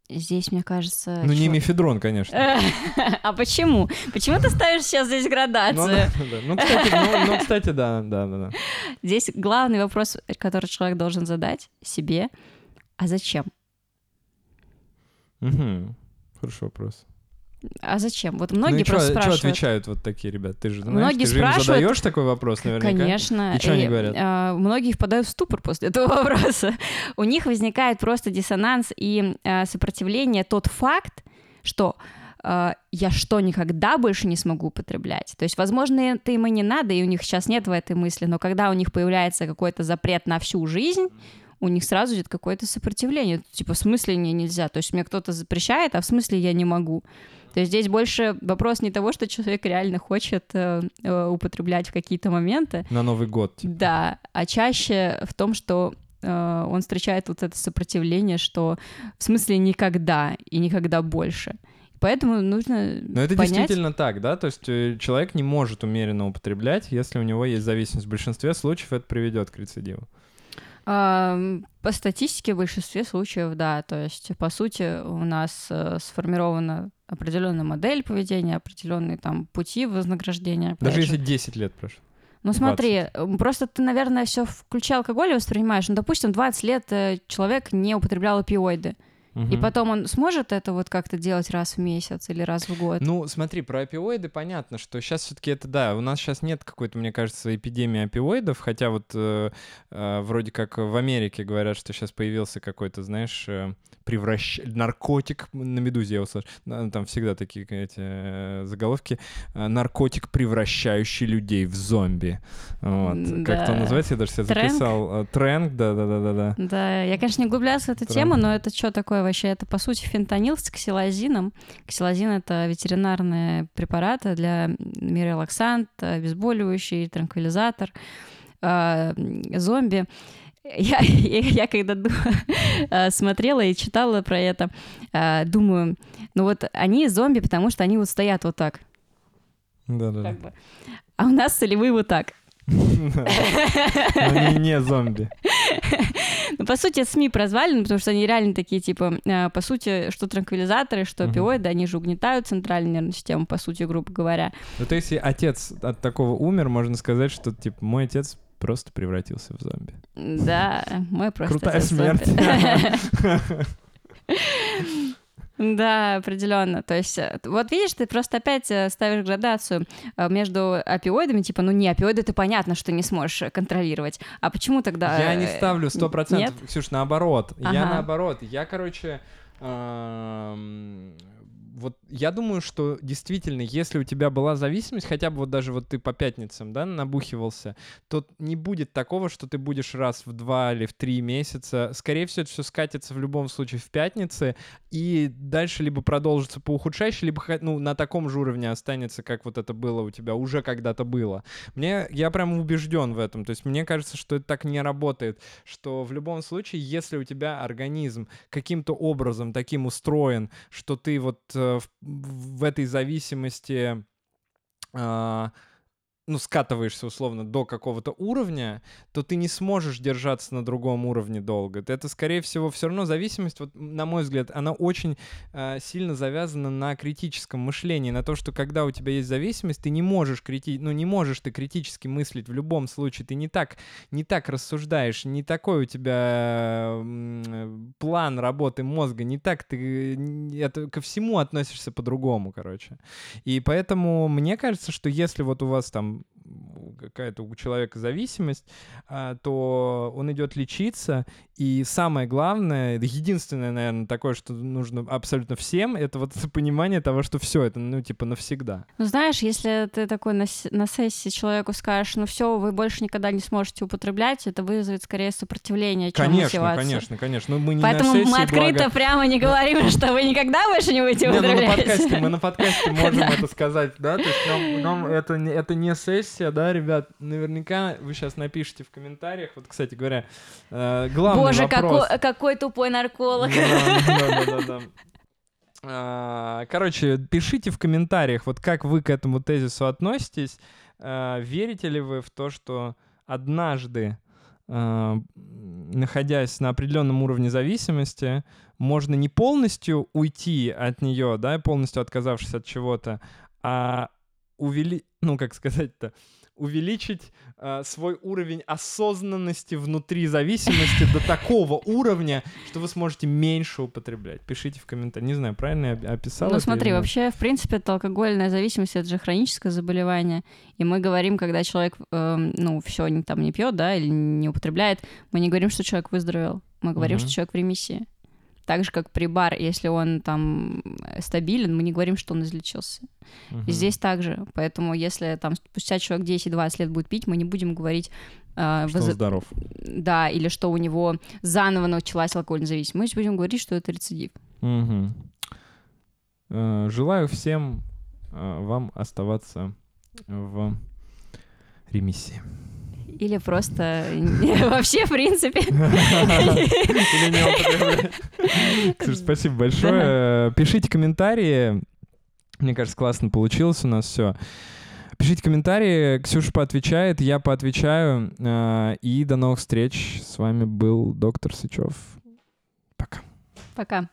Здесь, мне кажется... Ну, не чё- мефедрон, конечно. А почему? Почему ты ставишь сейчас здесь Ну, градацию? да, да. Ну, кстати, ну, ну, да, да, да. Здесь главный вопрос, который человек должен задать себе, а зачем? Хороший вопрос. А зачем? Вот ну многие и чё- просто спрашивают. отвечают вот такие ребята? Ты же знаешь, Многие ты же им задаешь такой вопрос наверняка? Конечно. И чё они говорят? а, многие впадают в ступор после этого вопроса. У них возникает просто диссонанс и а, сопротивление тот факт, что а, я что, никогда больше не смогу употреблять? То есть, возможно, это им и не надо, и у них сейчас нет в этой мысли, но когда у них появляется какой-то запрет на всю жизнь, у них сразу идет какое-то сопротивление. Типа, в смысле мне нельзя? То есть мне кто-то запрещает, а в смысле я не могу? То есть здесь больше вопрос не того, что человек реально хочет э, э, употреблять в какие-то моменты, На Новый год. типа. да, а чаще в том, что э, он встречает вот это сопротивление, что в смысле никогда и никогда больше. Поэтому нужно Но это понять... действительно так, да? То есть э, человек не может умеренно употреблять, если у него есть зависимость. В большинстве случаев это приведет к рецидиву. По статистике в большинстве случаев, да. То есть, по сути, у нас э, сформирована определенная модель поведения, определенные там пути вознаграждения. Даже же. если 10 лет прошло. Ну 20. смотри, просто ты, наверное, все включая алкоголь воспринимаешь. Ну, допустим, 20 лет э, человек не употреблял опиоиды. И потом он сможет это вот как-то делать раз в месяц или раз в год? Ну, смотри, про опиоиды понятно, что сейчас все-таки это да, у нас сейчас нет какой-то, мне кажется, эпидемии опиоидов, хотя вот э, э, вроде как в Америке говорят, что сейчас появился какой-то, знаешь, э, превращ... наркотик, на Медузе я услышал, там всегда такие эти э, заголовки, э, наркотик, превращающий людей в зомби. Вот. Как это Да. называется, я даже себе Трэнк? записал. Э, Трэнк, да-да-да-да. Да, я, конечно, не углублялась в эту Правда. тему, но это что такое вообще? Это, по сути, фентанил с ксилазином. Ксилазин — это ветеринарные препараты для мирелаксант, обезболивающий, транквилизатор, э, зомби. Я, я, я когда э, смотрела и читала про это, э, думаю, ну вот они зомби, потому что они вот стоят вот так, Да-да-да. как бы. А у нас солевые вот так. Они не зомби. Ну, по сути, СМИ прозвали, потому что они реально такие, типа, э, по сути, что транквилизаторы, что опиоиды, они же угнетают центральную нервную систему, по сути, грубо говоря. Ну, то есть, если отец от такого умер, можно сказать, что, типа, мой отец просто превратился в зомби. Да, мой просто... Крутая смерть. Да, определенно. То есть, э, вот видишь, ты просто опять э, ставишь градацию э, между опиоидами, типа, ну не, опиоиды ты понятно, что не сможешь контролировать. А почему тогда... Я не ставлю сто процентов, Ксюш, наоборот. Я наоборот. Я, короче, вот я думаю, что действительно, если у тебя была зависимость, хотя бы вот даже вот ты по пятницам, да, набухивался, то не будет такого, что ты будешь раз в два или в три месяца. Скорее всего, это все скатится в любом случае в пятницы, и дальше либо продолжится по ухудшающей, либо ну, на таком же уровне останется, как вот это было у тебя, уже когда-то было. Мне, я прям убежден в этом. То есть мне кажется, что это так не работает, что в любом случае, если у тебя организм каким-то образом таким устроен, что ты вот э, в этой зависимости а, ну, скатываешься условно до какого-то уровня, то ты не сможешь держаться на другом уровне долго. Это, скорее всего, все равно зависимость, вот, на мой взгляд, она очень э, сильно завязана на критическом мышлении, на то, что когда у тебя есть зависимость, ты не можешь крити... ну, не можешь ты критически мыслить в любом случае, ты не так, не так рассуждаешь, не такой у тебя план работы мозга, не так ты это, ко всему относишься по-другому, короче. И поэтому мне кажется, что если вот у вас там um, какая-то у человека зависимость, а, то он идет лечиться, и самое главное, единственное, наверное, такое, что нужно абсолютно всем, это вот это понимание того, что все это, ну, типа, навсегда. Ну, знаешь, если ты такой на, на сессии человеку скажешь, ну, все, вы больше никогда не сможете употреблять, это вызовет скорее сопротивление, чем конечно, мотивацию. Конечно, конечно, Ну, не Поэтому сессии, мы открыто благо... прямо не говорим, что вы никогда больше не будете употреблять. Не, ну, на подкасте, мы на подкасте можем это сказать, да, то есть нам, нам это, это не сессия, да, ребят, наверняка вы сейчас напишите в комментариях, вот, кстати говоря, э, главный Боже, вопрос... какой, какой тупой нарколог. Да-да-да. А, короче, пишите в комментариях, вот как вы к этому тезису относитесь. А, верите ли вы в то, что однажды, а, находясь на определенном уровне зависимости, можно не полностью уйти от нее, да, полностью отказавшись от чего-то, а увели, ну, как сказать-то, увеличить э, свой уровень осознанности внутри зависимости до такого уровня, что вы сможете меньше употреблять. Пишите в комментариях. Не знаю, правильно я описал Ну смотри, вообще, в принципе, это алкогольная зависимость, это же хроническое заболевание. И мы говорим, когда человек, э, ну, все там не пьет, да, или не употребляет, мы не говорим, что человек выздоровел. Мы говорим, угу. что человек в ремиссии. Так же, как при бар, если он там стабилен, мы не говорим, что он излечился. Угу. И здесь также. Поэтому если там спустя человек 10-20 лет будет пить, мы не будем говорить... Э, что он здоров. Да, или что у него заново началась алкогольная зависимость. Мы будем говорить, что это рецидив. Угу. Желаю всем э, вам оставаться в ремиссии. Или просто вообще, в принципе. Или не употреблять. спасибо большое. Пишите комментарии. Мне кажется, классно получилось у нас все. Пишите комментарии, Ксюша поотвечает, я поотвечаю. Э, и до новых встреч. С вами был доктор Сычев. Пока. Пока.